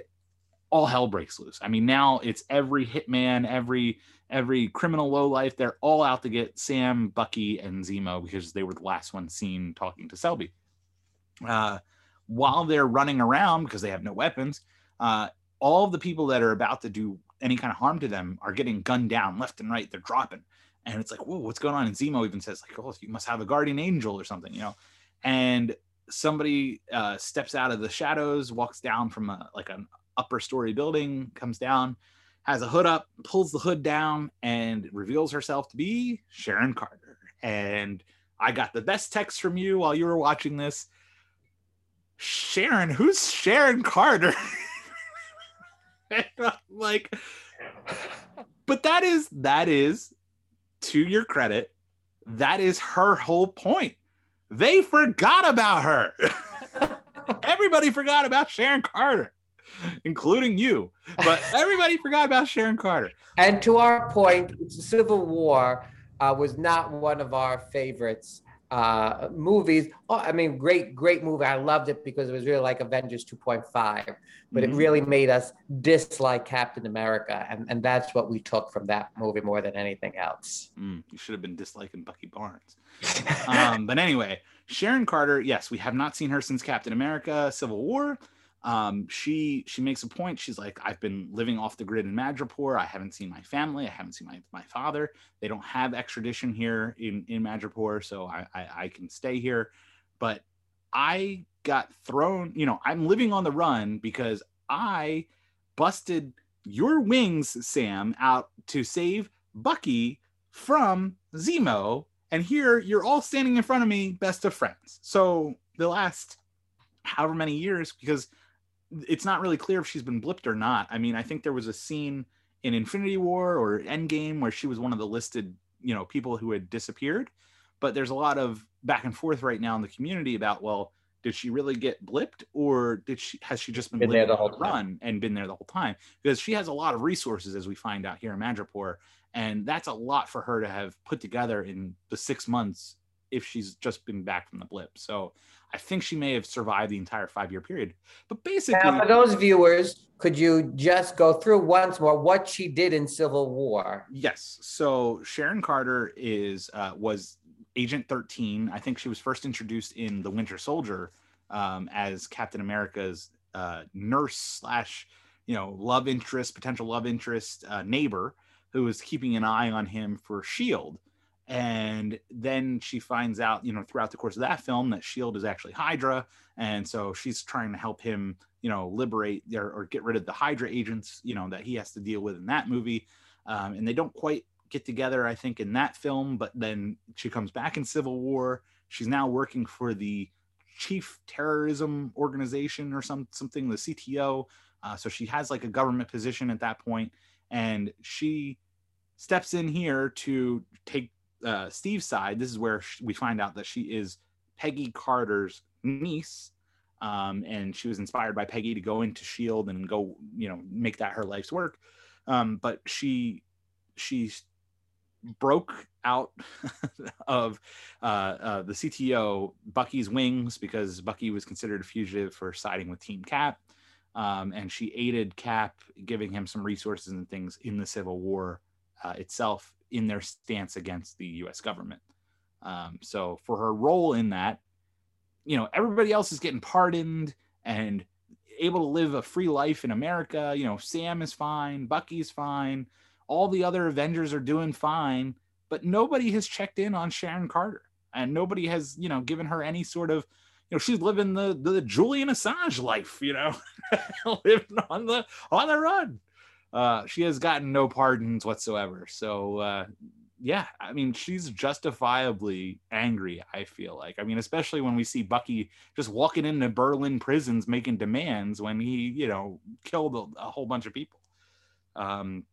all hell breaks loose. I mean, now it's every hitman, every every criminal low life, they're all out to get Sam, Bucky, and Zemo because they were the last one seen talking to Selby. Uh, while they're running around because they have no weapons, uh, all of the people that are about to do any kind of harm to them are getting gunned down left and right. They're dropping, and it's like, whoa, what's going on? And Zemo even says like, oh, you must have a guardian angel or something, you know. And somebody uh, steps out of the shadows, walks down from a like an upper story building, comes down, has a hood up, pulls the hood down, and reveals herself to be Sharon Carter. And I got the best text from you while you were watching this. Sharon, who's Sharon Carter? like, but that is that is to your credit, that is her whole point. They forgot about her. Everybody forgot about Sharon Carter including you. But everybody forgot about Sharon Carter. And to our point, the Civil War uh, was not one of our favorites uh, movies. Oh, I mean, great, great movie. I loved it because it was really like Avengers 2.5, but mm-hmm. it really made us dislike Captain America. And, and that's what we took from that movie more than anything else. Mm, you should have been disliking Bucky Barnes. um, but anyway, Sharon Carter, yes, we have not seen her since Captain America Civil War um, she she makes a point. She's like, I've been living off the grid in Madripoor. I haven't seen my family. I haven't seen my, my father. They don't have extradition here in in Madripoor, so I, I I can stay here. But I got thrown. You know, I'm living on the run because I busted your wings, Sam, out to save Bucky from Zemo. And here you're all standing in front of me, best of friends. So the last however many years, because it's not really clear if she's been blipped or not. I mean, I think there was a scene in Infinity War or Endgame where she was one of the listed, you know, people who had disappeared. But there's a lot of back and forth right now in the community about, well, did she really get blipped or did she has she just been, been there the whole run and been there the whole time? Because she has a lot of resources, as we find out here in Madripoor, and that's a lot for her to have put together in the six months if she's just been back from the blip. So I think she may have survived the entire five year period. But basically, now for those viewers, could you just go through once more what she did in Civil War? Yes. So Sharon Carter is uh, was Agent 13. I think she was first introduced in The Winter Soldier um, as Captain America's uh, nurse slash you know love interest, potential love interest uh, neighbor who was keeping an eye on him for Shield and then she finds out you know throughout the course of that film that shield is actually hydra. And so she's trying to help him you know liberate or, or get rid of the hydra agents you know that he has to deal with in that movie. Um, and they don't quite get together i think in that film but then she comes back in civil war. She's now working for the chief terrorism organization or some something the cto uh, so she has like a government position at that point. And she steps in here to take uh, Steve's side, this is where we find out that she is Peggy Carter's niece. Um, and she was inspired by Peggy to go into Shield and go, you know, make that her life's work. Um, but she she broke out of uh, uh, the CTO Bucky's wings because Bucky was considered a fugitive for siding with Team Cap, um, and she aided Cap, giving him some resources and things in the Civil War uh, itself in their stance against the U.S. government. Um, so for her role in that, you know, everybody else is getting pardoned and able to live a free life in America. You know, Sam is fine, Bucky's fine, all the other Avengers are doing fine, but nobody has checked in on Sharon Carter, and nobody has, you know, given her any sort of you know she's living the the Julian Assange life, you know, living on the on the run uh, she has gotten no pardons whatsoever. So uh, yeah, I mean, she's justifiably angry. I feel like. I mean, especially when we see Bucky just walking into Berlin prisons making demands when he, you know, killed a, a whole bunch of people. Um,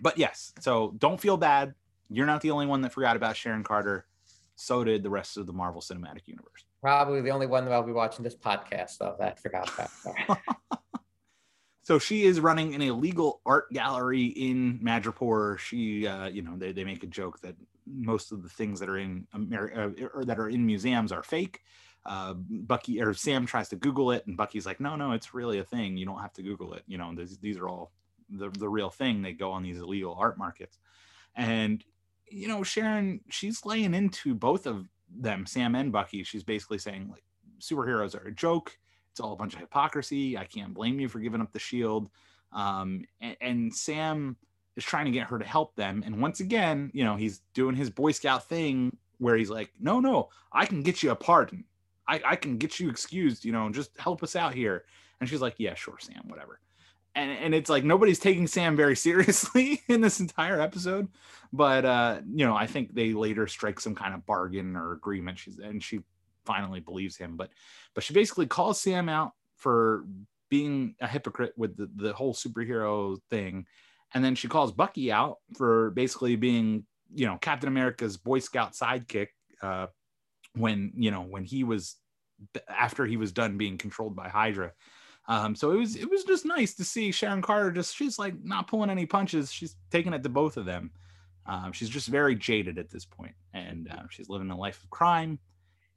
but yes, so don't feel bad. You're not the only one that forgot about Sharon Carter. So did the rest of the Marvel Cinematic Universe. Probably the only one that I'll be watching this podcast though that forgot about. so she is running an illegal art gallery in Madripoor. She, uh, you know, they, they make a joke that most of the things that are in America uh, or that are in museums are fake. uh, Bucky or Sam tries to Google it, and Bucky's like, "No, no, it's really a thing. You don't have to Google it. You know, these these are all the the real thing. They go on these illegal art markets." And you know, Sharon, she's laying into both of them, Sam and Bucky. She's basically saying like, superheroes are a joke. It's all a bunch of hypocrisy. I can't blame you for giving up the shield. Um, and, and Sam is trying to get her to help them. And once again, you know, he's doing his Boy Scout thing where he's like, no, no, I can get you a pardon. I, I can get you excused, you know, just help us out here. And she's like, yeah, sure, Sam, whatever. And, and it's like nobody's taking Sam very seriously in this entire episode. But, uh, you know, I think they later strike some kind of bargain or agreement. She's, and she finally believes him. But, but she basically calls Sam out for being a hypocrite with the, the whole superhero thing. And then she calls Bucky out for basically being, you know, Captain America's Boy Scout sidekick. Uh, when you know when he was after he was done being controlled by Hydra. Um, so it was it was just nice to see Sharon Carter just she's like not pulling any punches. She's taking it to both of them. Um, she's just very jaded at this point, and uh, she's living a life of crime.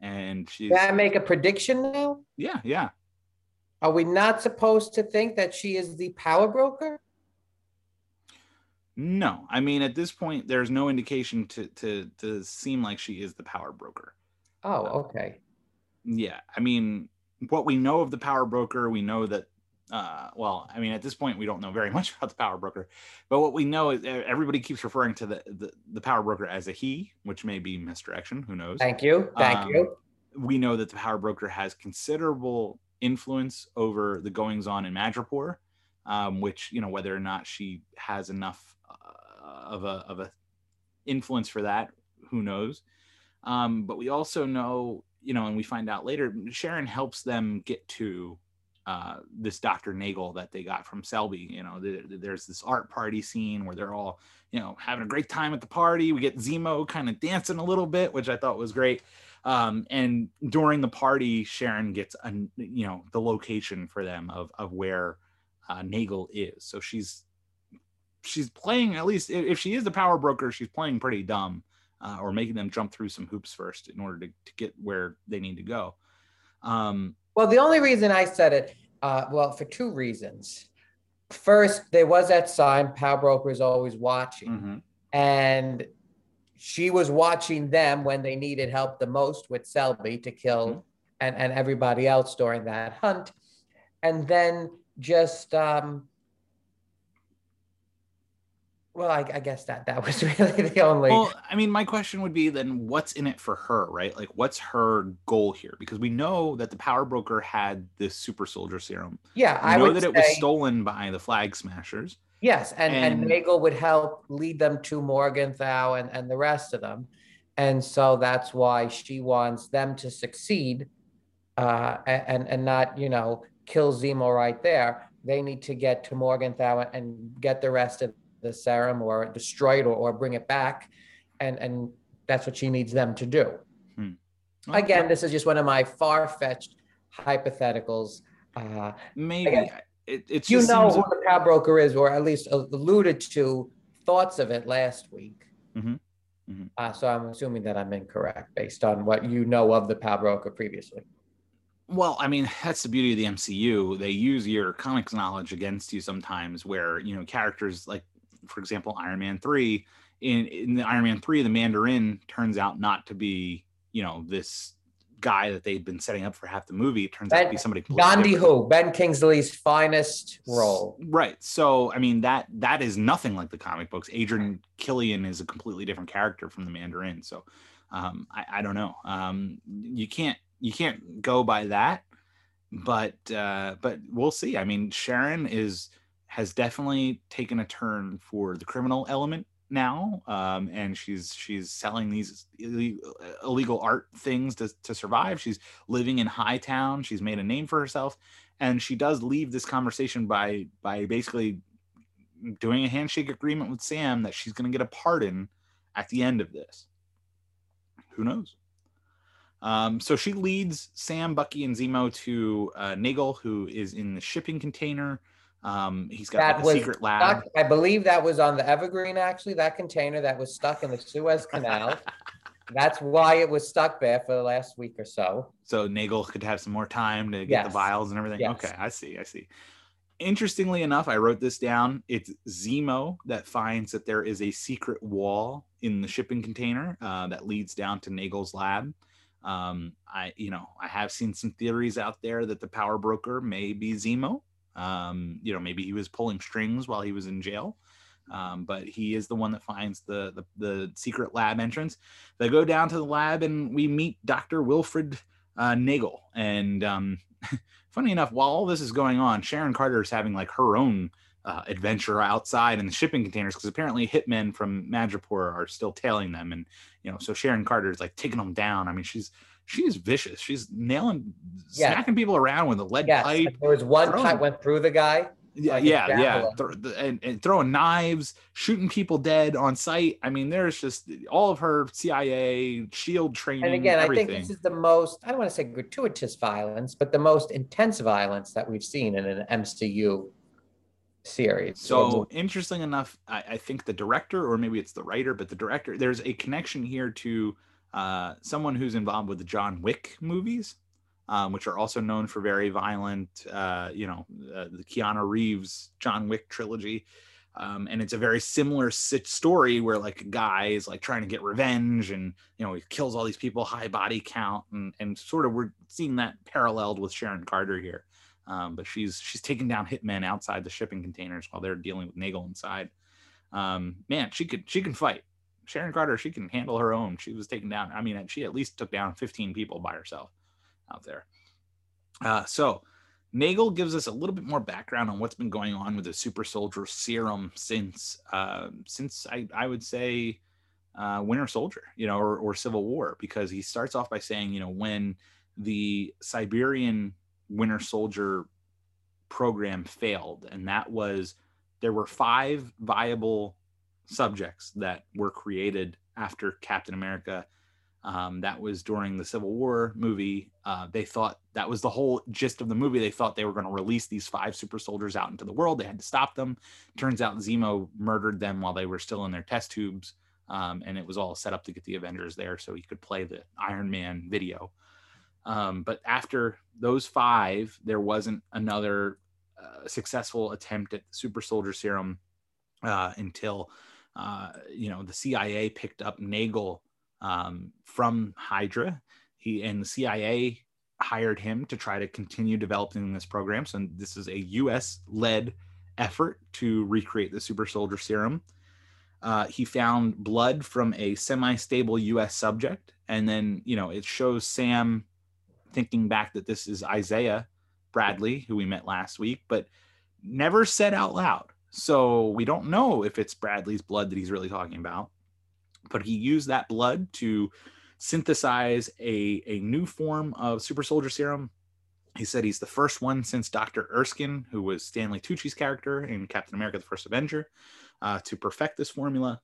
And she's. Can I make a prediction now? Yeah, yeah. Are we not supposed to think that she is the power broker? No, I mean at this point, there's no indication to to to seem like she is the power broker. Oh, okay. Yeah, I mean, what we know of the power broker, we know that. Uh, well, I mean, at this point, we don't know very much about the power broker, but what we know is everybody keeps referring to the the, the power broker as a he, which may be misdirection. Who knows? Thank you. Thank um, you. We know that the power broker has considerable influence over the goings on in Madripoor, um, which you know whether or not she has enough uh, of a of a influence for that, who knows? Um, but we also know, you know, and we find out later, Sharon helps them get to uh, this Dr. Nagel that they got from Selby. You know, the, the, there's this art party scene where they're all, you know, having a great time at the party. We get Zemo kind of dancing a little bit, which I thought was great. Um, and during the party, Sharon gets, a, you know, the location for them of, of where uh, Nagel is. So she's, she's playing, at least if she is the power broker, she's playing pretty dumb uh, or making them jump through some hoops first in order to, to get where they need to go. Um, well, the only reason I said it, uh, well, for two reasons. First, there was that sign, Power Broker is always watching. Mm-hmm. And she was watching them when they needed help the most with Selby to kill mm-hmm. and, and everybody else during that hunt. And then just um, well, I, I, guess that that was really the only. Well, I mean, my question would be then, what's in it for her, right? Like, what's her goal here? Because we know that the power broker had this super soldier serum. Yeah, we I know that say, it was stolen by the Flag Smashers. Yes, and and, and Nagel would help lead them to Morgenthau and and the rest of them, and so that's why she wants them to succeed, uh, and and not you know kill Zemo right there. They need to get to Morgenthau and get the rest of the serum or destroy it or, or bring it back. And, and that's what she needs them to do. Hmm. Okay. Again, this is just one of my far fetched hypotheticals. Uh, Maybe again, it, it's you know who the power broker is, or at least alluded to thoughts of it last week. Mm-hmm. Mm-hmm. Uh, so I'm assuming that I'm incorrect based on what you know of the power broker previously. Well, I mean, that's the beauty of the MCU. They use your comics knowledge against you sometimes, where you know characters like for example, Iron Man 3, in, in the Iron Man 3, the Mandarin turns out not to be, you know, this guy that they've been setting up for half the movie. It turns ben, out to be somebody. Gandhi who Ben Kingsley's finest role. Right. So I mean that that is nothing like the comic books. Adrian Killian is a completely different character from the Mandarin. So um, I, I don't know. Um, you can't you can't go by that, but uh, but we'll see. I mean, Sharon is has definitely taken a turn for the criminal element now um, and she's she's selling these illegal art things to, to survive. She's living in hightown. She's made a name for herself and she does leave this conversation by by basically doing a handshake agreement with sam that she's going to get a pardon at the end of this. Who knows? Um, so she leads sam bucky and zemo to uh, nagel who is in the shipping container um, he's got like a secret lab. Stuck, I believe that was on the Evergreen, actually, that container that was stuck in the Suez Canal. That's why it was stuck there for the last week or so. So Nagel could have some more time to get Yes. the vials and everything. Yes. Okay, I see. I see. Interestingly enough, I wrote this down. It's Zemo that finds that there is a secret wall in the shipping container uh, that leads down to Nagel's lab. Um, I, you know, I have seen some theories out there that the power broker may be Zemo. Um, you know, maybe he was pulling strings while he was in jail. Um, but he is the one that finds the, the the secret lab entrance. They go down to the lab and we meet Dr. Wilfred uh, Nagel. And um, funny enough, while all this is going on, Sharon Carter is having like her own uh, adventure outside in the shipping containers because apparently hitmen from Madripoor are still tailing them, and you know, so Sharon Carter is like taking them down. I mean, she's she's vicious. She's nailing, Yeah. smacking people around with a lead Yes, pipe. there was one Throwing- pipe went through the guy. Yeah, like yeah, yeah. the- and, and throwing knives, shooting people dead on sight. I mean, there's just all of her CIA shield training. And again, everything. I think this is the most, I don't want to say gratuitous violence, but the most intense violence that we've seen in an MCU series. So interesting enough, I, I think the director, or maybe it's the writer, but the director, there's a connection here to uh, someone who's involved with the John Wick movies, um, which are also known for very violent, uh, you know, uh, the Keanu Reeves John Wick trilogy. Um, and it's a very similar story where like a guy is like trying to get revenge and you know he kills all these people high body count and and sort of we're seeing that paralleled with sharon carter here um, but she's she's taking down hitmen outside the shipping containers while they're dealing with Nagel inside. Um, man, she could she can fight. Sharon Carter, she can handle her own. She was taken down. I mean, she at least took down 15 people by herself out there. Uh, so Nagel gives us a little bit more background on what's been going on with the super soldier serum since uh, since I, I would say uh, Winter Soldier, you know, or, or Civil War, because he starts off by saying, you know, when the Siberian Winter Soldier program failed, and that was there were five viable subjects that were created after Captain America. Um, that was during the Civil War movie. Uh, they thought that was the whole gist of the movie. They thought they were going to release these five super soldiers out into the world. They had to stop them. Turns out Zemo murdered them while they were still in their test tubes. Um, and it was all set up to get the Avengers there so he could play the Iron Man video. Um, but after those five, there wasn't another uh, successful attempt at super soldier serum uh, until uh, you know the CIA picked up Nagel um, from Hydra. He and the CIA hired him to try to continue developing this program. So this is a U.S. led effort to recreate the super soldier serum. Uh, he found blood from a semi-stable U.S. subject, and then you know it shows Sam thinking back that this is Isaiah Bradley, who we met last week, but never said out loud. So we don't know if it's Bradley's blood that he's really talking about. But he used that blood to synthesize a, a new form of super soldier serum. He said he's the first one since Dr. Erskine, who was Stanley Tucci's character in Captain America the First Avenger, uh, to perfect this formula.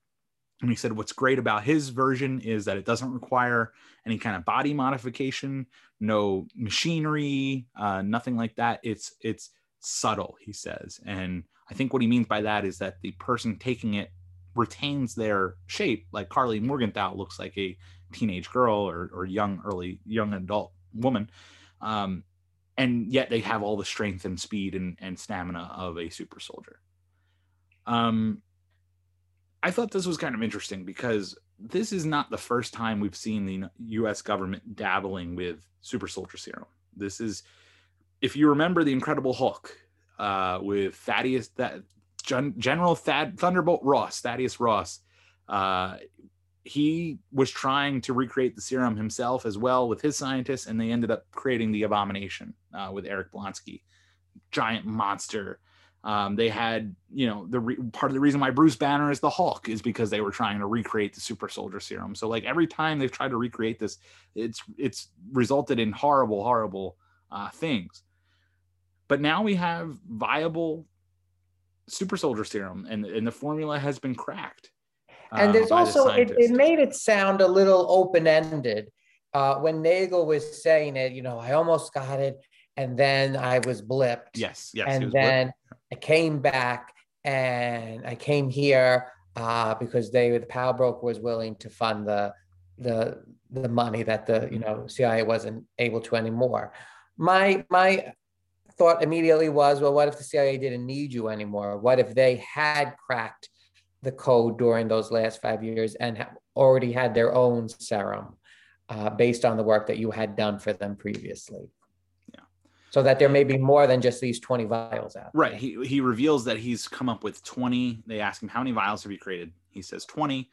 And he said what's great about his version is that it doesn't require any kind of body modification, no machinery, uh, nothing like that. It's it's subtle, he says. And I think what he means by that is that the person taking it retains their shape. Like Karli Morgenthau looks like a teenage girl or, or young, early young adult woman. Um, and yet they have all the strength and speed and, and stamina of a super soldier. Um, I thought this was kind of interesting because this is not the first time we've seen the U.S. government dabbling with super soldier serum. This is, if you remember, the Incredible Hulk uh, with Thaddeus, that Gen- General Thad Thunderbolt Ross, Thaddeus Ross. Uh, he was trying to recreate the serum himself as well with his scientists, and they ended up creating the Abomination uh, with Eric Blonsky, giant monster. Um, they had, you know, the re- part of the reason why Bruce Banner is the Hulk is because they were trying to recreate the super soldier serum. So, like every time they've tried to recreate this, it's it's resulted in horrible, horrible uh, things. But now we have viable super soldier serum, and and the formula has been cracked. And uh, there's the also, it, it made it sound a little open ended. Uh, when Nagel was saying it, you know, I almost got it. And then I was blipped. yes, yes, and then I came back and I came here uh, because they, the power broker was willing to fund the the the money that the you know CIA wasn't able to anymore. My my thought immediately was, well, what if the CIA didn't need you anymore? What if they had cracked the code during those last five years and already had their own serum uh, based on the work that you had done for them previously? Yeah. So that there may be more than just these 20 vials out. Right. He, he reveals that he's come up with 20. They ask him, how many vials have you created? He says 20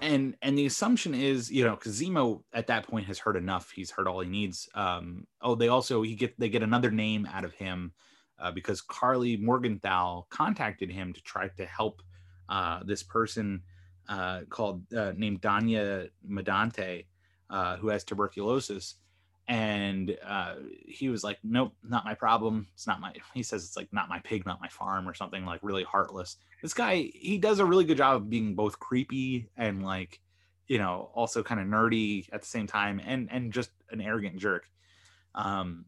and and the assumption is you know because zemo at that point has heard enough. He's heard all he needs. Um oh they also he get they get another name out of him uh, because Karli morgenthau contacted him to try to help uh, this person uh, called uh, named Donya Madani uh, who has tuberculosis and uh, he was like nope not my problem. It's not my he says it's like not my pig not my farm or something like really heartless. This guy he does a really good job of being both creepy and like you know also kind of nerdy at the same time and and just an arrogant jerk. Um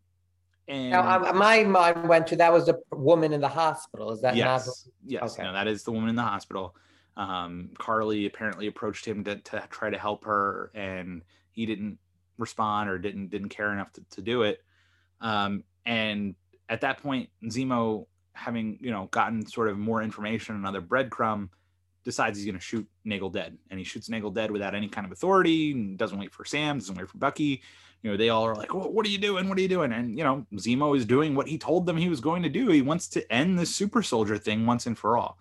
and now, my mind went to that was the woman in the hospital. Is that yes. not yes. Okay. no that is the woman in the hospital. Um karli apparently approached him to, to try to help her and he didn't respond or didn't didn't care enough to, to do it um and at that point zemo having you know gotten sort of more information, another breadcrumb, decides he's going to shoot Nagel dead, and he shoots Nagel dead without any kind of authority, and doesn't wait for Sam, doesn't wait for Bucky. You know, they all are like, well, "What are you doing? What are you doing?" And you know, Zemo is doing what he told them he was going to do. He wants to end the super soldier thing once and for all.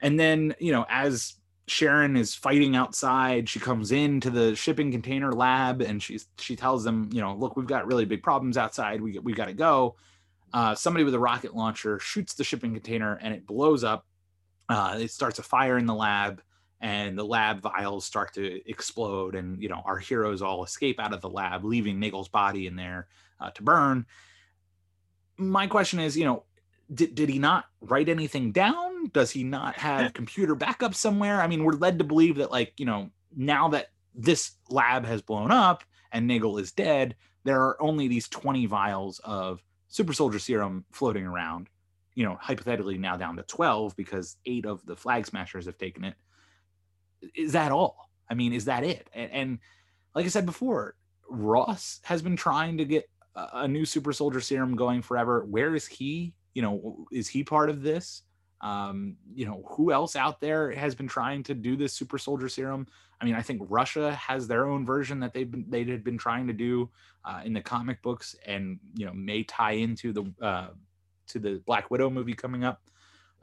And then, you know, as Sharon is fighting outside. She comes into the shipping container lab and she's she tells them, you know, look, we've got really big problems outside. We we got to go uh, somebody with a rocket launcher shoots the shipping container and it blows up. Uh, it starts a fire in the lab, and the lab vials start to explode. And you know our heroes all escape out of the lab, leaving Nagel's body in there uh, to burn. My question is, you know, did, did he not write anything down? Does he not have computer backup somewhere? I mean, we're led to believe that, like, you know, now that this lab has blown up and Nagel is dead, there are only these 20 vials of super soldier serum floating around, you know, hypothetically now down to 12 because eight of the flag smashers have taken it. Is that all? I mean, is that it? And, and like I said before, Ross has been trying to get a, a new super soldier serum going forever. Where is he? You know, is he part of this? Um, you know, who else out there has been trying to do this super soldier serum? I mean, I think Russia has their own version that they've been they had been trying to do uh, in the comic books, and you know may tie into the uh, to the Black Widow movie coming up.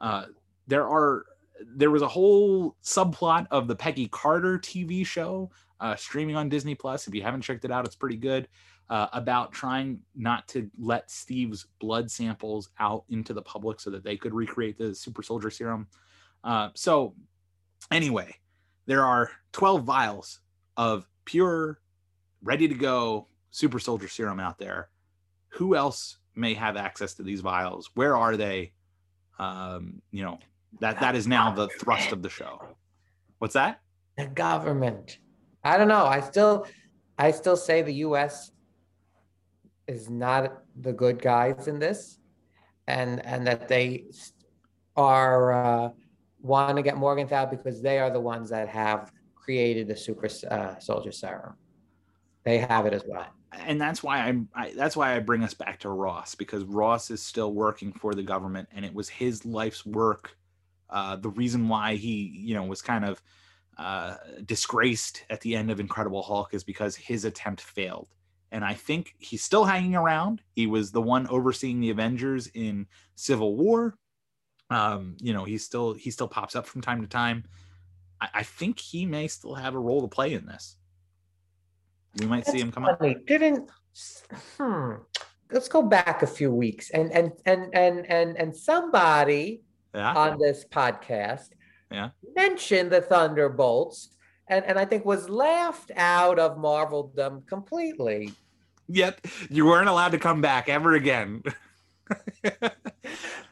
Uh, there are there was a whole subplot of the Peggy Carter TV show uh, streaming on Disney Plus. If you haven't checked it out, it's pretty good. Uh, about trying not to let Steve's blood samples out into the public so that they could recreate the super soldier serum. Uh, so, anyway, there are 12 vials of pure, ready to go super soldier serum out there. Who else may have access to these vials? Where are they? Um, you know, that that is now the thrust of the show. What's that? The government. I don't know. I still I still say the US is not the good guys in this and and that they are uh, want to get Morgenthau because they are the ones that have created the super uh, soldier serum. They have it as well. And that's why I'm, I, that's why I bring us back to Ross because Ross is still working for the government and it was his life's work. Uh, the reason why he, you know, was kind of uh, disgraced at the end of Incredible Hulk is because his attempt failed. And I think he's still hanging around. He was the one overseeing the Avengers in Civil War um, you know, he still he still pops up from time to time. I, I, think he may still have a role to play in this. We might That's see him come funny. up. Didn't hmm. Let's go back a few weeks and and and and and and somebody yeah. on this podcast yeah. mentioned the Thunderbolts and, and I think was laughed out of Marveldom completely. Yet you weren't allowed to come back ever again.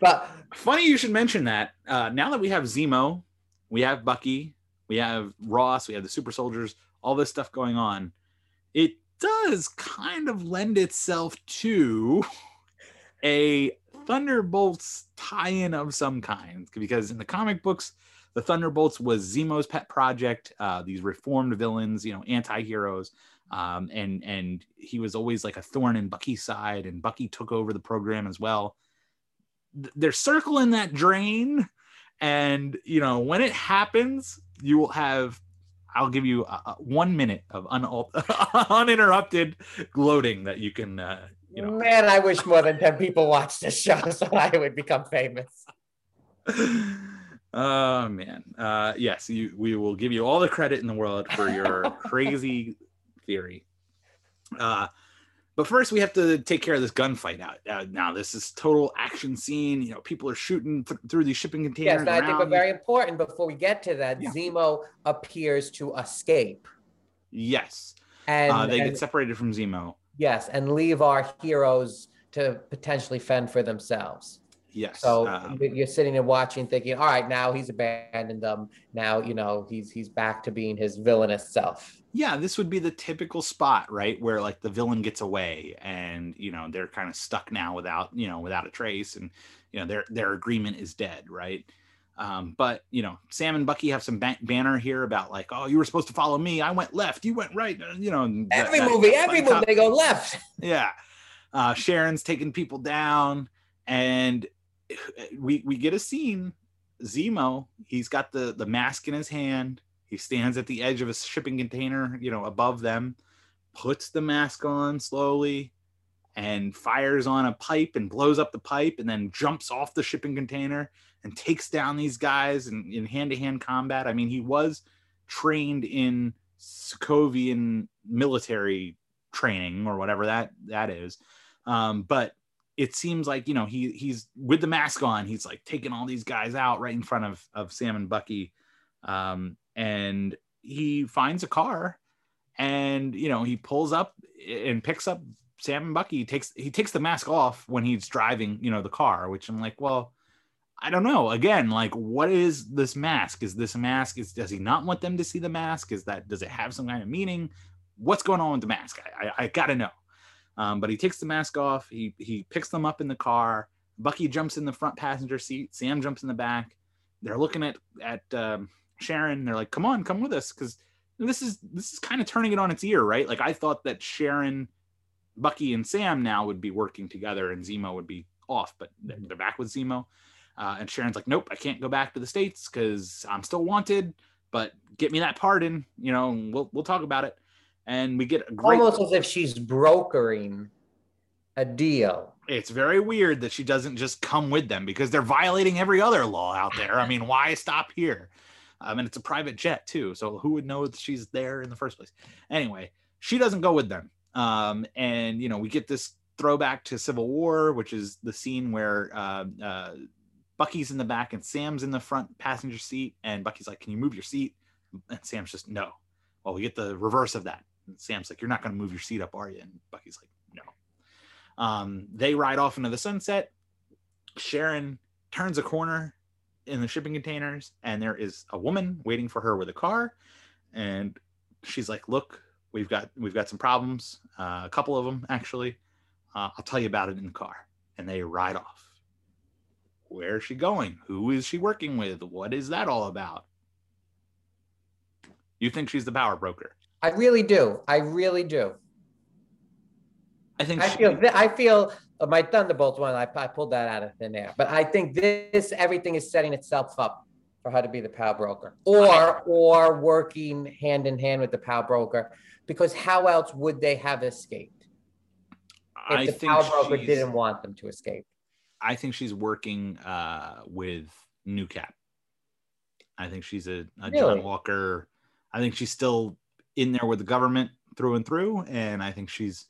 but funny you should mention that. Uh, now that we have Zemo, we have Bucky, we have Ross, we have the super soldiers, all this stuff going on, it does kind of lend itself to a Thunderbolts tie-in of some kind because in the comic books, the Thunderbolts was Zemo's pet project. Uh, these reformed villains, you know, anti-heroes, um, and and he was always like a thorn in Bucky's side, and Bucky took over the program as well. They're circling that drain, and you know when it happens, you will have. I'll give you uh, one minute of un- uninterrupted gloating that you can, uh, you know. Man, I wish more than ten people watched this show so I would become famous. Oh man, uh, yes, you, we will give you all the credit in the world for your crazy theory. Uh, but first, we have to take care of this gunfight out. Uh, now, this is total action scene. You know, people are shooting th- through these shipping containers. Yes, I think we're very important. Before we get to that, yeah. Zemo appears to escape. Yes, and uh, they and, get separated from Zemo. Yes, and leave our heroes to potentially fend for themselves. Yes. So um, you're sitting and watching, thinking, all right, now he's abandoned them. Now you know he's he's back to being his villainous self. Yeah, this would be the typical spot, right, where like the villain gets away, and you know they're kind of stuck now without you know without a trace, and you know their their agreement is dead, right? Um, but you know, Sam and Bucky have some ba- banner here about like, oh, you were supposed to follow me. I went left. You went right. Uh, you know, every that, movie, every movie, they go left. Yeah. Uh, Sharon's taking people down, and we we get a scene. Zemo, he's got the the mask in his hand. He stands at the edge of a shipping container, you know, above them, puts the mask on slowly, and fires on a pipe and blows up the pipe, and then jumps off the shipping container and takes down these guys in, in hand-to-hand combat. I mean, he was trained in Sokovian military training or whatever that that is. Um, but it seems like you know he he's with the mask on he's like taking all these guys out right in front of of sam and bucky. Um, and he finds a car and you know he pulls up and picks up sam and bucky. He takes he takes the mask off when he's driving you know the car which i'm like well i don't know. Again like what is this mask? Is this mask is does he not want them to see the mask? Is that does it have some kind of meaning? What's going on with the mask? I, I, I gotta know um, but he takes the mask off. He he picks them up in the car. Bucky jumps in the front passenger seat. Sam jumps in the back. They're looking at at um, Sharon. They're like, "Come on, come with us," because this is this is kind of turning it on its ear, right? Like I thought that Sharon, Bucky, and Sam now would be working together, and Zemo would be off, but they're back with Zemo. Uh, and Sharon's like, "Nope, I can't go back to the states because I'm still wanted. But get me that pardon, you know. We'll we'll talk about it." And we get a great almost as if she's brokering a deal. It's very weird that she doesn't just come with them because they're violating every other law out there. I mean, why stop here? I mean, it's a private jet too, so who would know that she's there in the first place? Anyway, she doesn't go with them, um, and you know, we get this throwback to Civil War, which is the scene where uh, uh, Bucky's in the back and Sam's in the front passenger seat, and Bucky's like, "Can you move your seat?" And Sam's just no. Well, we get the reverse of that. And Sam's like, You're not going to move your seat up, are you? And Bucky's like, No. Um, they ride off into the sunset. Sharon turns a corner in the shipping containers, and there is a woman waiting for her with a car. And she's like, Look, we've got we've got some problems, uh, a couple of them actually. Uh, I'll tell you about it in the car. And they ride off. Where is she going? Who is she working with? What is that all about? You think she's the power broker? I really do. I really do. I think I she, feel I feel uh, my Thunderbolts one. I, I pulled that out of thin air, but I think this everything is setting itself up for her to be the power broker, or or working hand in hand with the power broker, because how else would they have escaped if I the power broker didn't want them to escape? I think she's working uh, with New Cap. I think she's a, a really? John Walker. I think she's still in there with the government through and through, and I think she's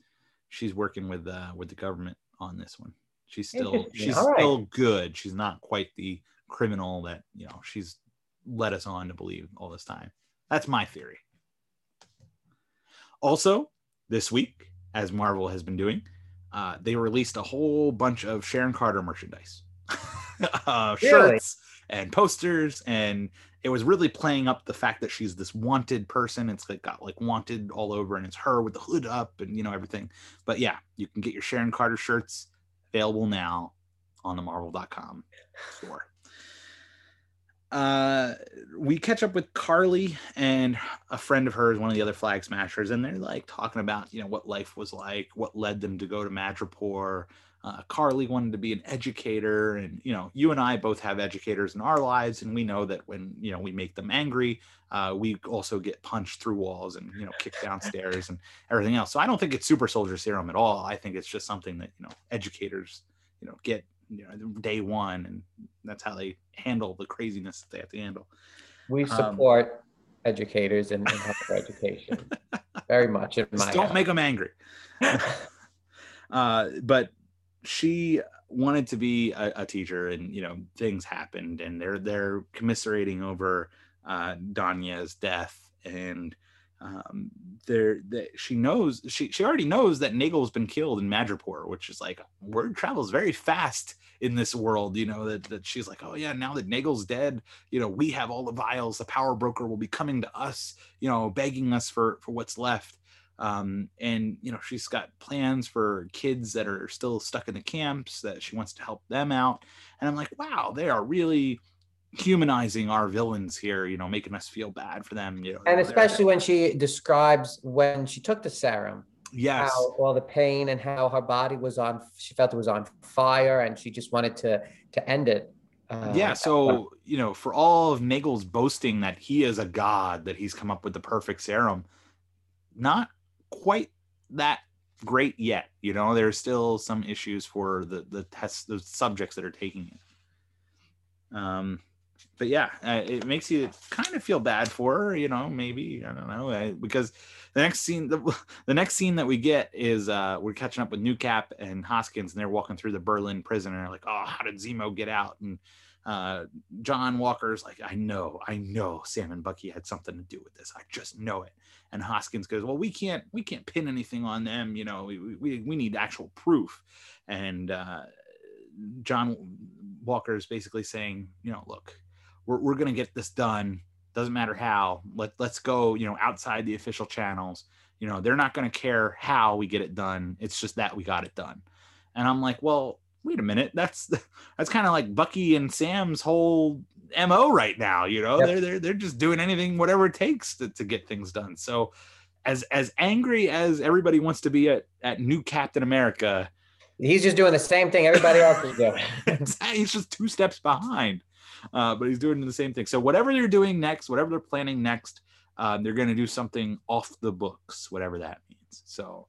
she's working with uh, with the government on this one. She's still she's still good. She's not quite the criminal that you know she's led us on to believe all this time. That's my theory. Also, this week, as Marvel has been doing, uh, they released a whole bunch of Sharon Carter merchandise, uh, really? shirts and posters and it was really playing up the fact that she's this wanted person. It's like got like wanted all over, and it's her with the hood up and you know everything. But yeah, you can get your Sharon Carter shirts available now on the Marvel.com store. uh, we catch up with Karli and a friend of hers, one of the other flag smashers, and they're like talking about you know what life was like, what led them to go to Madripoor. Uh, Karli wanted to be an educator, and you know, you and I both have educators in our lives, and we know that when you know we make them angry, uh, we also get punched through walls and you know kicked downstairs and everything else. So I don't think it's super soldier serum at all. I think it's just something that you know educators you know get you know day one, and that's how they handle the craziness that they have to handle. We um, support um, educators in, in education very much. In my don't house. make them angry. uh, but she wanted to be a, a, teacher, and you know things happened, and they're they're commiserating over uh, Donya's death, and um, there that she knows she she already knows that Nagel's been killed in Madripoor, which is like word travels very fast in this world. You know that that she's like, oh yeah, now that Nagel's dead, you know we have all the vials. The power broker will be coming to us, you know, begging us for for what's left. Um, and you know she's got plans for kids that are still stuck in the camps that she wants to help them out. And I'm like, wow, they are really humanizing our villains here, you know, making us feel bad for them, you know. And especially when she describes when she took the serum. Yes. How all the pain and how her body was on she felt it was on fire and she just wanted to to end it. Uh, yeah, so you know, for all of Nagel's boasting that he is a god, that he's come up with the perfect serum, not quite that great yet. You know, there's still some issues for the the tests, the subjects that are taking it. Um, but yeah, uh, it makes you kind of feel bad for her, you know, maybe I don't know, uh, because the next scene, the, the next scene that we get is uh, we're catching up with Newcap and Hoskins, and they're walking through the Berlin prison, and they're like, "Oh, how did Zemo get out?" And uh, John Walker's like, "I know, I know, Sam and Bucky had something to do with this. I just know it." And Hoskins goes, "Well, we can't, we can't pin anything on them. You know, we we, we need actual proof." And uh, John Walker is basically saying, "You know, look." we're, we're going to get this done doesn't matter how let, let's go you know outside the official channels you know they're not going to care how we get it done it's just that we got it done and i'm like well wait a minute that's that's kind of like bucky and sam's whole mo right now you know yep. they're, they're they're just doing anything whatever it takes to, to get things done so as as angry as everybody wants to be at at new captain america he's just doing the same thing everybody else is doing he's just two steps behind uh, but he's doing the same thing. So whatever they're doing next, whatever they're planning next, um, they're going to do something off the books, whatever that means. So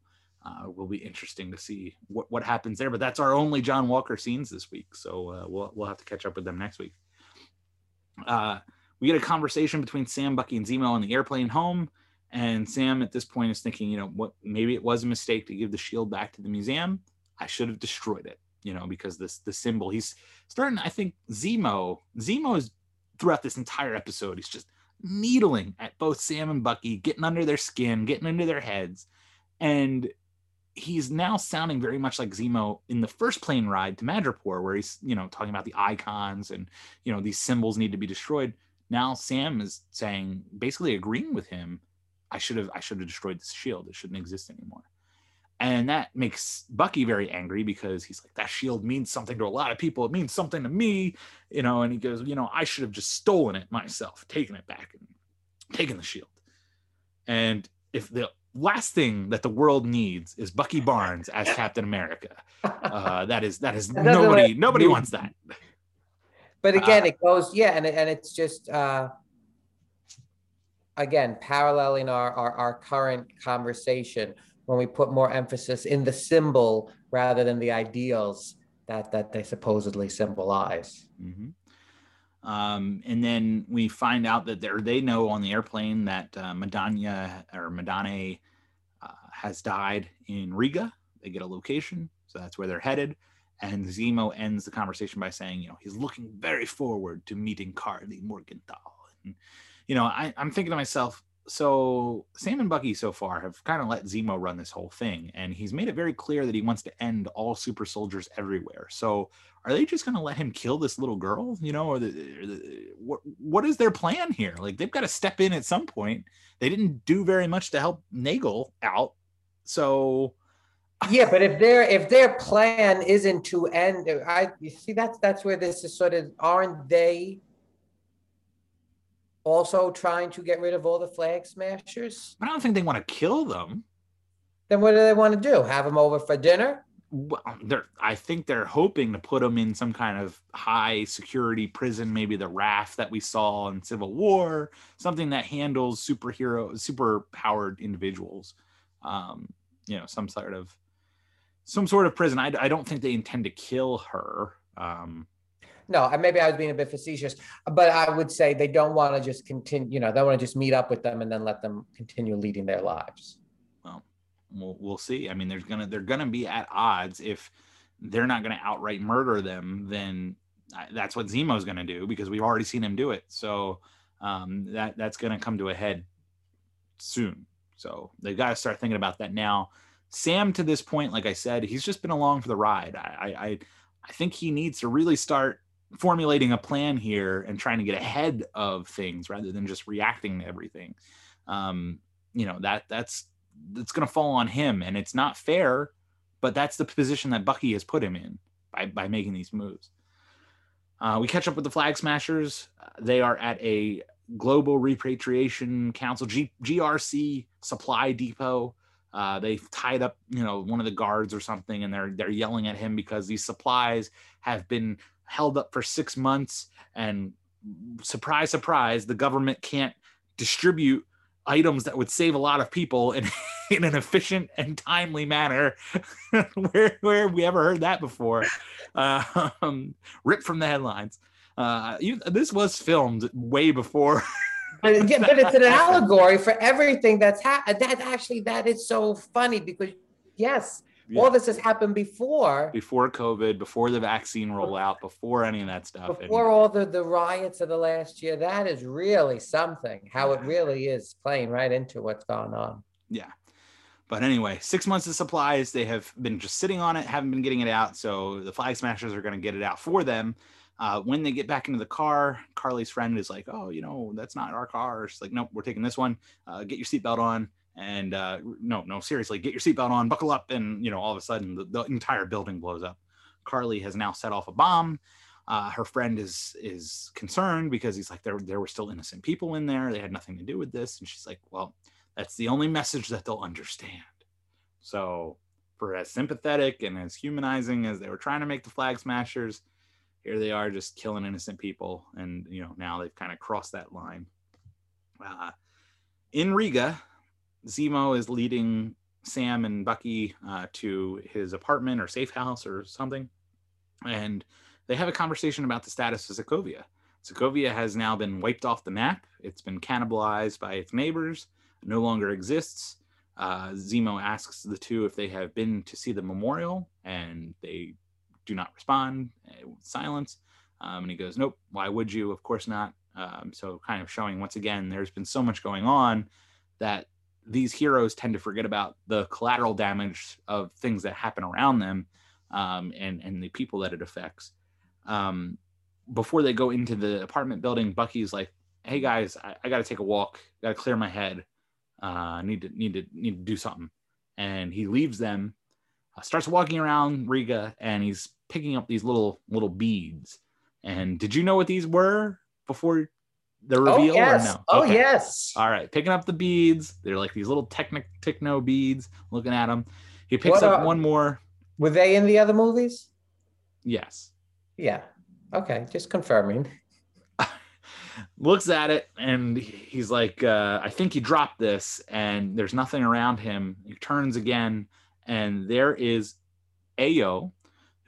uh, will be interesting to see what, what happens there. But that's our only John Walker scenes this week, so uh, we'll we'll have to catch up with them next week. Uh, we get a conversation between Sam, Bucky, and Zemo on the airplane home. And Sam at this point is thinking, you know, what maybe it was a mistake to give the shield back to the museum. I should have destroyed it you know, because this the symbol he's starting. I think Zemo Zemo is throughout this entire episode. He's just needling at both Sam and Bucky, getting under their skin, getting under their heads, and he's now sounding very much like Zemo in the first plane ride to Madripoor, where he's you know talking about the icons and you know these symbols need to be destroyed. Now Sam is saying, basically agreeing with him. I should have I should have destroyed this shield. It shouldn't exist anymore. And that makes Bucky very angry because he's like, that shield means something to a lot of people. It means something to me, you know. And he goes, you know, I should have just stolen it myself, taken it back and taken the shield. And if the last thing that the world needs is Bucky Barnes as Captain America, uh, that is that is nobody nobody wants that. But again, uh, it goes yeah, and and it's just uh, again paralleling our, our our current conversation when we put more emphasis in the symbol rather than the ideals that that they supposedly symbolize. Mm-hmm. Um, and then we find out that they know on the airplane that uh, Madania or Madane uh, has died in Riga. They get a location, so that's where they're headed. And Zemo ends the conversation by saying, you know, he's looking very forward to meeting Karli Morgenthau. And, you know, I, I'm thinking to myself, so Sam and Bucky so far have kind of let Zemo run this whole thing, and he's made it very clear that he wants to end all super soldiers everywhere. So are they just going to let him kill this little girl? You know, or, the, the, what what is their plan here? Like they've got to step in at some point. They didn't do very much to help Nagel out, so. Yeah, but if their if their plan isn't to end, I you see that's that's where this is sort of aren't they also trying to get rid of all the flag smashers? But I don't think they want to kill them. Then what do they want to do? Have them over for dinner? Well, they're, I think they're hoping to put them in some kind of high security prison, maybe the raft that we saw in Civil War, something that handles superhero, super powered individuals. Um, you know, some sort of some sort of prison. I, I don't think they intend to kill her. Um, no, maybe I was being a bit facetious, but I would say they don't want to just continue. You know, they want to just meet up with them and then let them continue leading their lives. Well, we'll, we'll see. I mean, there's gonna they're gonna be at odds if they're not gonna outright murder them. Then that's what Zemo's gonna do because we've already seen him do it. So um, that that's gonna come to a head soon. So they got to start thinking about that now. Sam, to this point, like I said, he's just been along for the ride. I, I, I think he needs to really start formulating a plan here and trying to get ahead of things rather than just reacting to everything. Um, you know that that's that's going to fall on him, and it's not fair. But that's the position that Bucky has put him in by by making these moves. Uh, we catch up with the Flag Smashers. They are at a Global Repatriation Council G- GRC supply depot. Uh, they've tied up, you know, one of the guards or something, and they're they're yelling at him because these supplies have been held up for six months, and surprise, surprise, the government can't distribute items that would save a lot of people in, in an efficient and timely manner. where where have we ever heard that before? Uh, um, ripped from the headlines. Uh, you, this was filmed way before but, yeah, but it's an allegory for everything that's happened. That actually, that is so funny because yes, yeah. all this has happened before. Before COVID, before the vaccine rollout, before any of that stuff. Before and, all the, the riots of the last year, that is really something, how it really is playing right into what's going on. Yeah. But anyway, six months of supplies. They have been just sitting on it, haven't been getting it out. So the flag smashers are going to get it out for them. Uh, when they get back into the car, Karli's friend is like, "Oh, you know, that's not our car." She's like, "Nope, we're taking this one. Uh, get your seatbelt on." And uh, no, no, seriously, get your seatbelt on, buckle up, and you know, all of a sudden, the, the entire building blows up. Karli has now set off a bomb. Uh, her friend is is concerned because he's like, there there were still innocent people in there. They had nothing to do with this. And she's like, well, that's the only message that they'll understand. So, for as sympathetic and as humanizing as they were trying to make the flag smashers, here they are just killing innocent people and you know now they've kind of crossed that line uh, in riga zemo is leading sam and bucky uh, to his apartment or safe house or something and they have a conversation about the status of sokovia sokovia has now been wiped off the map it's been cannibalized by its neighbors no longer exists uh, zemo asks the two if they have been to see the memorial and they do not respond, uh, silence. Um, and he goes, nope, why would you? Of course not. Um, so kind of showing once again, there's been so much going on that these heroes tend to forget about the collateral damage of things that happen around them um, and, and the people that it affects. Um, before they go into the apartment building, Bucky's like, hey guys, I, I got to take a walk, got to clear my head. Uh, need to need to need to do something. And he leaves them, uh, starts walking around Riga, and he's picking up these little little beads. And did you know what these were before the oh, reveal? Oh yes. No? Oh okay. yes. All right, picking up the beads. They're like these little technic techno beads. Looking at them, he picks what up one more. Were they in the other movies? Yes. Yeah. Okay, just confirming. looks at it and he's like, uh, I think he dropped this, and there's nothing around him. He turns again, and there is Ayo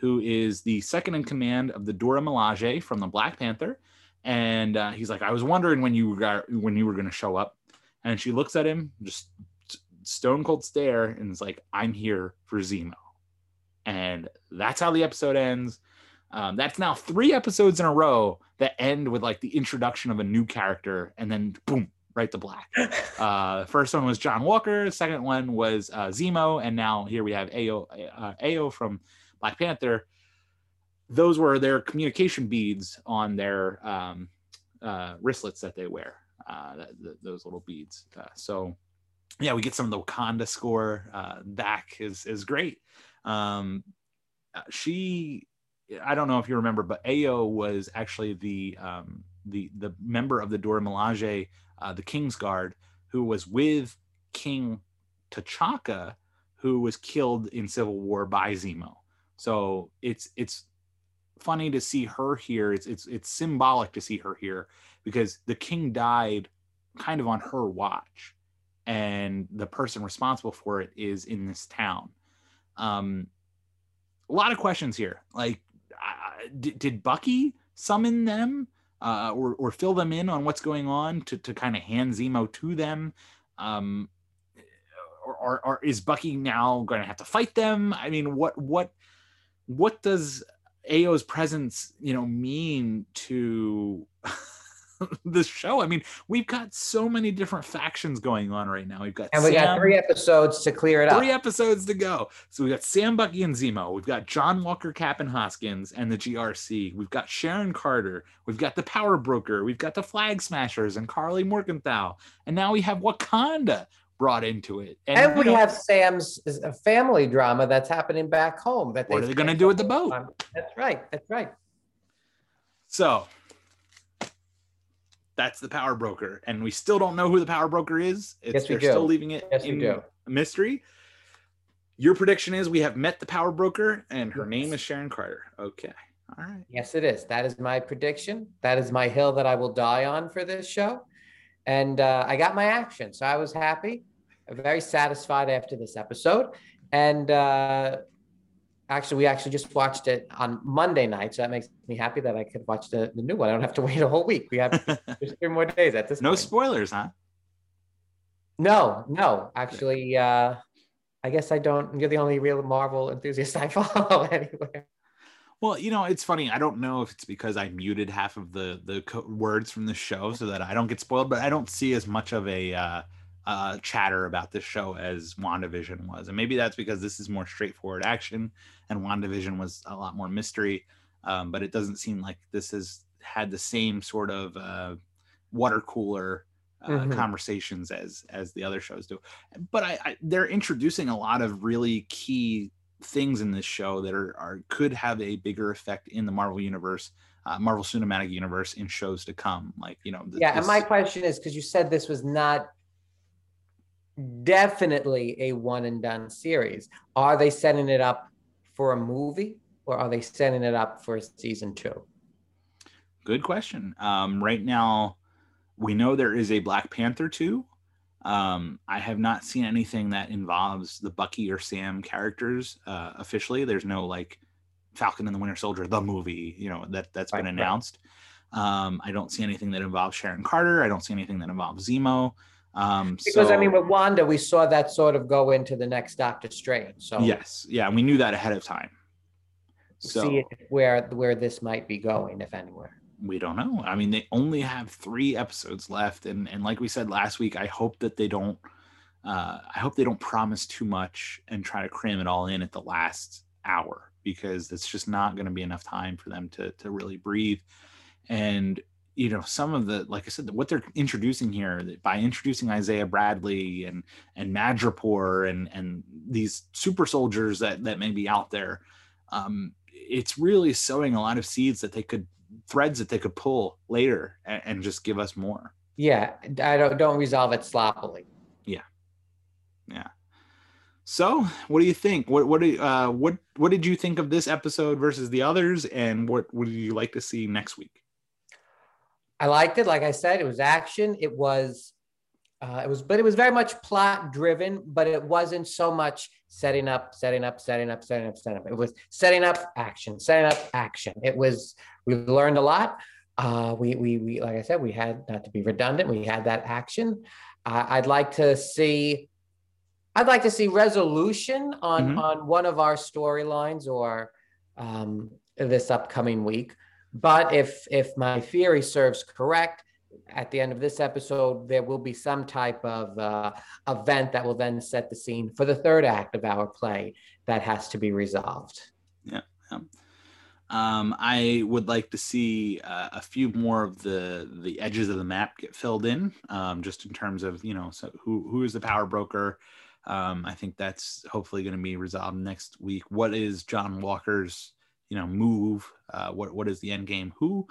who is the second in command of the Dora Milaje from the Black Panther. And uh, he's like, I was wondering when you were when you were going to show up. And she looks at him, just stone cold stare, and is like, I'm here for Zemo. And that's how the episode ends. Um, that's now three episodes in a row that end with like the introduction of a new character, and then boom, right to black. Uh, first one was John Walker. The second one was uh, Zemo, and now here we have Ayo, uh, Ayo from Black Panther, those were their communication beads on their um, uh, wristlets that they wear. Uh, that, those little beads. Uh, so yeah, we get some of the Wakanda score uh, back is is great. Um, uh, she, I don't know if you remember, but Ayo was actually the um, the the member of the Dora Milaje, uh, the King's Guard, who was with King T'Chaka, who was killed in Civil War by Zemo. So it's it's funny to see her here. It's it's it's symbolic to see her here because the king died kind of on her watch, and the person responsible for it is in this town. Um, a lot of questions here. Like, uh, did, did Bucky summon them? Uh, or, or fill them in on what's going on to, to kind of hand Zemo to them. Um, or, or, or, is Bucky now going to have to fight them? I mean, what what what does Ayo's presence, you know, mean to this show? I mean, we've got so many different factions going on right now. We've got and we Sam, got three episodes to clear it three up. Three episodes to go. So we've got Sam, Bucky, and Zemo. We've got John Walker, Cap, and Hoskins, and the GRC. We've got Sharon Carter. We've got the Power Broker. We've got the Flag Smashers and Karli Morgenthau. And now we have Wakanda brought into it. And, and we know, have Sam's family drama that's happening back home. That what are they going to do with the boat? That's right. That's right. So that's the power broker, and we still don't know who the power broker is. It's, yes, we they're do. still leaving it yes, in mystery. Your prediction is we have met the power broker, and her yes. name is Sharon Carter. Okay. All right. Yes, it is. That is my prediction. That is my hill that I will die on for this show. And uh, I got my action. So I was happy very satisfied after this episode. And uh, actually, we actually just watched it on Monday night. So that makes me happy that I could watch the, the new one. I don't have to wait a whole week. We have just three more days at this No point. spoilers, huh? No, no. Actually, uh, I guess I don't. You're the only real Marvel enthusiast I follow anywhere. Well, you know, it's funny. I don't know if it's because I muted half of the the co- words from the show so that I don't get spoiled, but I don't see as much of a uh, uh, chatter about this show as WandaVision was. And maybe that's because this is more straightforward action and WandaVision was a lot more mystery. Um, but it doesn't seem like this has had the same sort of uh, water cooler uh, mm-hmm. conversations as as the other shows do. But I, I, they're introducing a lot of really key things in this show that are, are could have a bigger effect in the Marvel universe, uh, Marvel Cinematic Universe in shows to come. Like you know, th- yeah. This... And my question is because you said this was not definitely a one and done series. Are they setting it up for a movie or are they setting it up for season two? Good question. Um, right now, we know there is a Black Panther 2. Um, I have not seen anything that involves the Bucky or Sam characters uh, officially. There's no like Falcon and the Winter Soldier, the movie, you know, that, that's been announced. Um, I don't see anything that involves Sharon Carter. I don't see anything that involves Zemo. Um, because so, I mean, with Wanda, we saw that sort of go into the next Doctor Strange. So yes, yeah, we knew that ahead of time. So see where where this might be going, if anywhere. We don't know. I mean, they only have three episodes left, and and like we said last week, I hope that they don't. Uh, I hope they don't promise too much and try to cram it all in at the last hour because it's just not going to be enough time for them to to really breathe. And you know some of the like i said what they're introducing here by introducing isaiah bradley and and madripoor and and these super soldiers that that may be out there um it's really sowing a lot of seeds that they could threads that they could pull later and, and just give us more. Yeah i don't don't resolve it sloppily. Yeah. Yeah. So what do you think? What what do, uh what what did you think of this episode versus the others? And what would you like to see next week I liked it. Like I said, it was action. It was, uh, it was, but it was very much plot driven. But it wasn't so much setting up, setting up, setting up, setting up, setting up. It was setting up, action, setting up, action. It was. We learned a lot. Uh, we, we, we, like I said, we had not to be redundant. We had that action. Uh, I'd like to see. I'd like to see resolution on mm-hmm. on one of our storylines or um, this upcoming week. But if if my theory serves correct, at the end of this episode, there will be some type of uh, event that will then set the scene for the third act of our play that has to be resolved. Yeah. yeah. Um, I would like to see uh, a few more of the the edges of the map get filled in, um, just in terms of you know so who who is the power broker. Um, I think that's hopefully going to be resolved next week. What is John Walker's you know move uh, what what is the end game who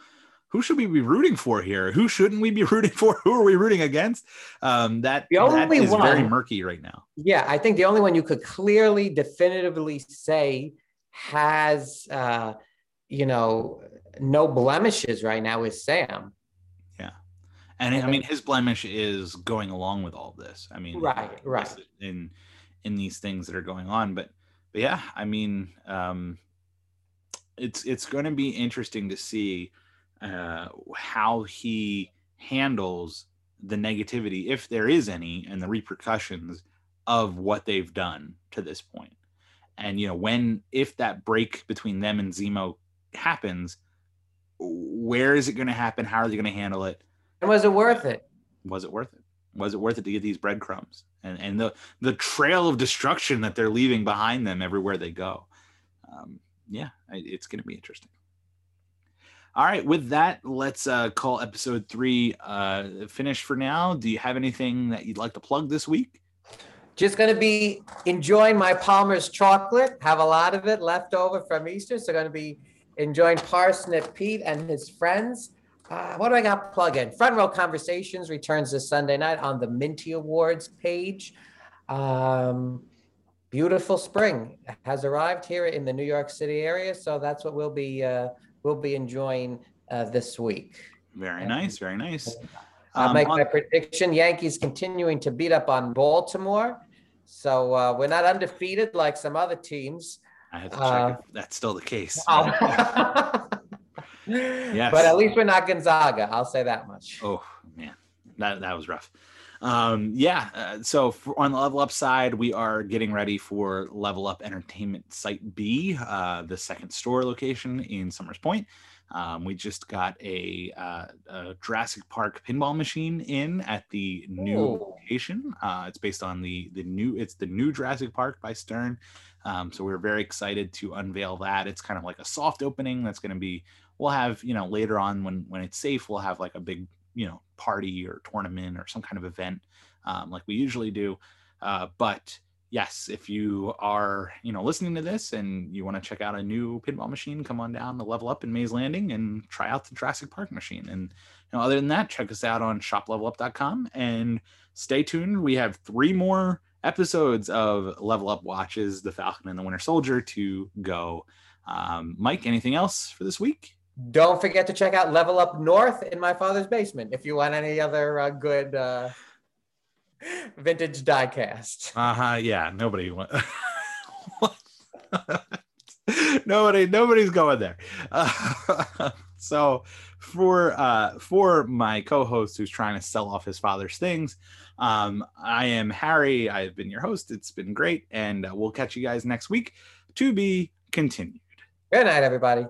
who should we be rooting for here? Who shouldn't we be rooting for? Who are we rooting against? Um, that, The only that is very murky right now. Yeah, I think the only one you could clearly, definitively say has, uh, you know, no blemishes right now is Sam. Yeah, and I mean, his blemish is going along with all this. I mean, Right, right. In in these things that are going on, but but yeah, I mean, um, it's it's going to be interesting to see uh, how he handles the negativity, if there is any, and the repercussions of what they've done to this point. And you know, when if that break between them and Zemo happens, where is it going to happen? How are they going to handle it? And was it worth it? was it worth it? Was it worth it to get these breadcrumbs and and the the trail of destruction that they're leaving behind them everywhere they go? Um, yeah, it's going to be interesting. All right, with that, let's uh, call episode three uh, finished for now. Do you have anything that you'd like to plug this week? Just going to be enjoying my Palmer's chocolate. Have a lot of it left over from Easter. So going to be enjoying Parsnip Pete and his friends. Uh, what do I got plug in? Front Row Conversations returns this Sunday night on the Minty Awards page. Um, beautiful spring has arrived here in the New York City area, so that's what we'll be uh, we'll be enjoying uh, this week. Very Yeah. nice, very nice. I'll Um, make on- my prediction. Yankees continuing to beat up on Baltimore. So uh, we're not undefeated like some other teams. I have to check uh, if that's still the case. yes. But at least we're not Gonzaga. I'll say that much. Oh man, that that was rough. Um, yeah. Uh, so for, on the level up side, we are getting ready for Level Up Entertainment Site B, uh, the second store location in Somers Point. Um, we just got a, uh, a Jurassic Park pinball machine in at the new Ooh. location. Uh, it's based on the the new. It's the new Jurassic Park by Stern. Um, so we're very excited to unveil that. It's kind of like a soft opening. That's going to be. We'll have you know later on when when it's safe. We'll have like a big you know party or tournament or some kind of event um, like we usually do. Uh, but yes, if you are you know listening to this and you want to check out a new pinball machine, come on down to Level Up in Mays Landing and try out the Jurassic Park machine. And you know, other than that, check us out on shoplevelup.com and stay tuned. We have three more episodes of Level Up Watches, The Falcon and the Winter Soldier to go. Um, Mike, anything else for this week? Don't forget to check out Level Up North in my father's basement if you want any other uh, good uh, vintage diecast. Uh huh. Yeah. Nobody. wa- nobody. Nobody's going there. Uh, so, for uh, for my co-host who's trying to sell off his father's things, um, I am Harry. I've been your host. It's been great, and uh, we'll catch you guys next week. To be continued. Good night, everybody.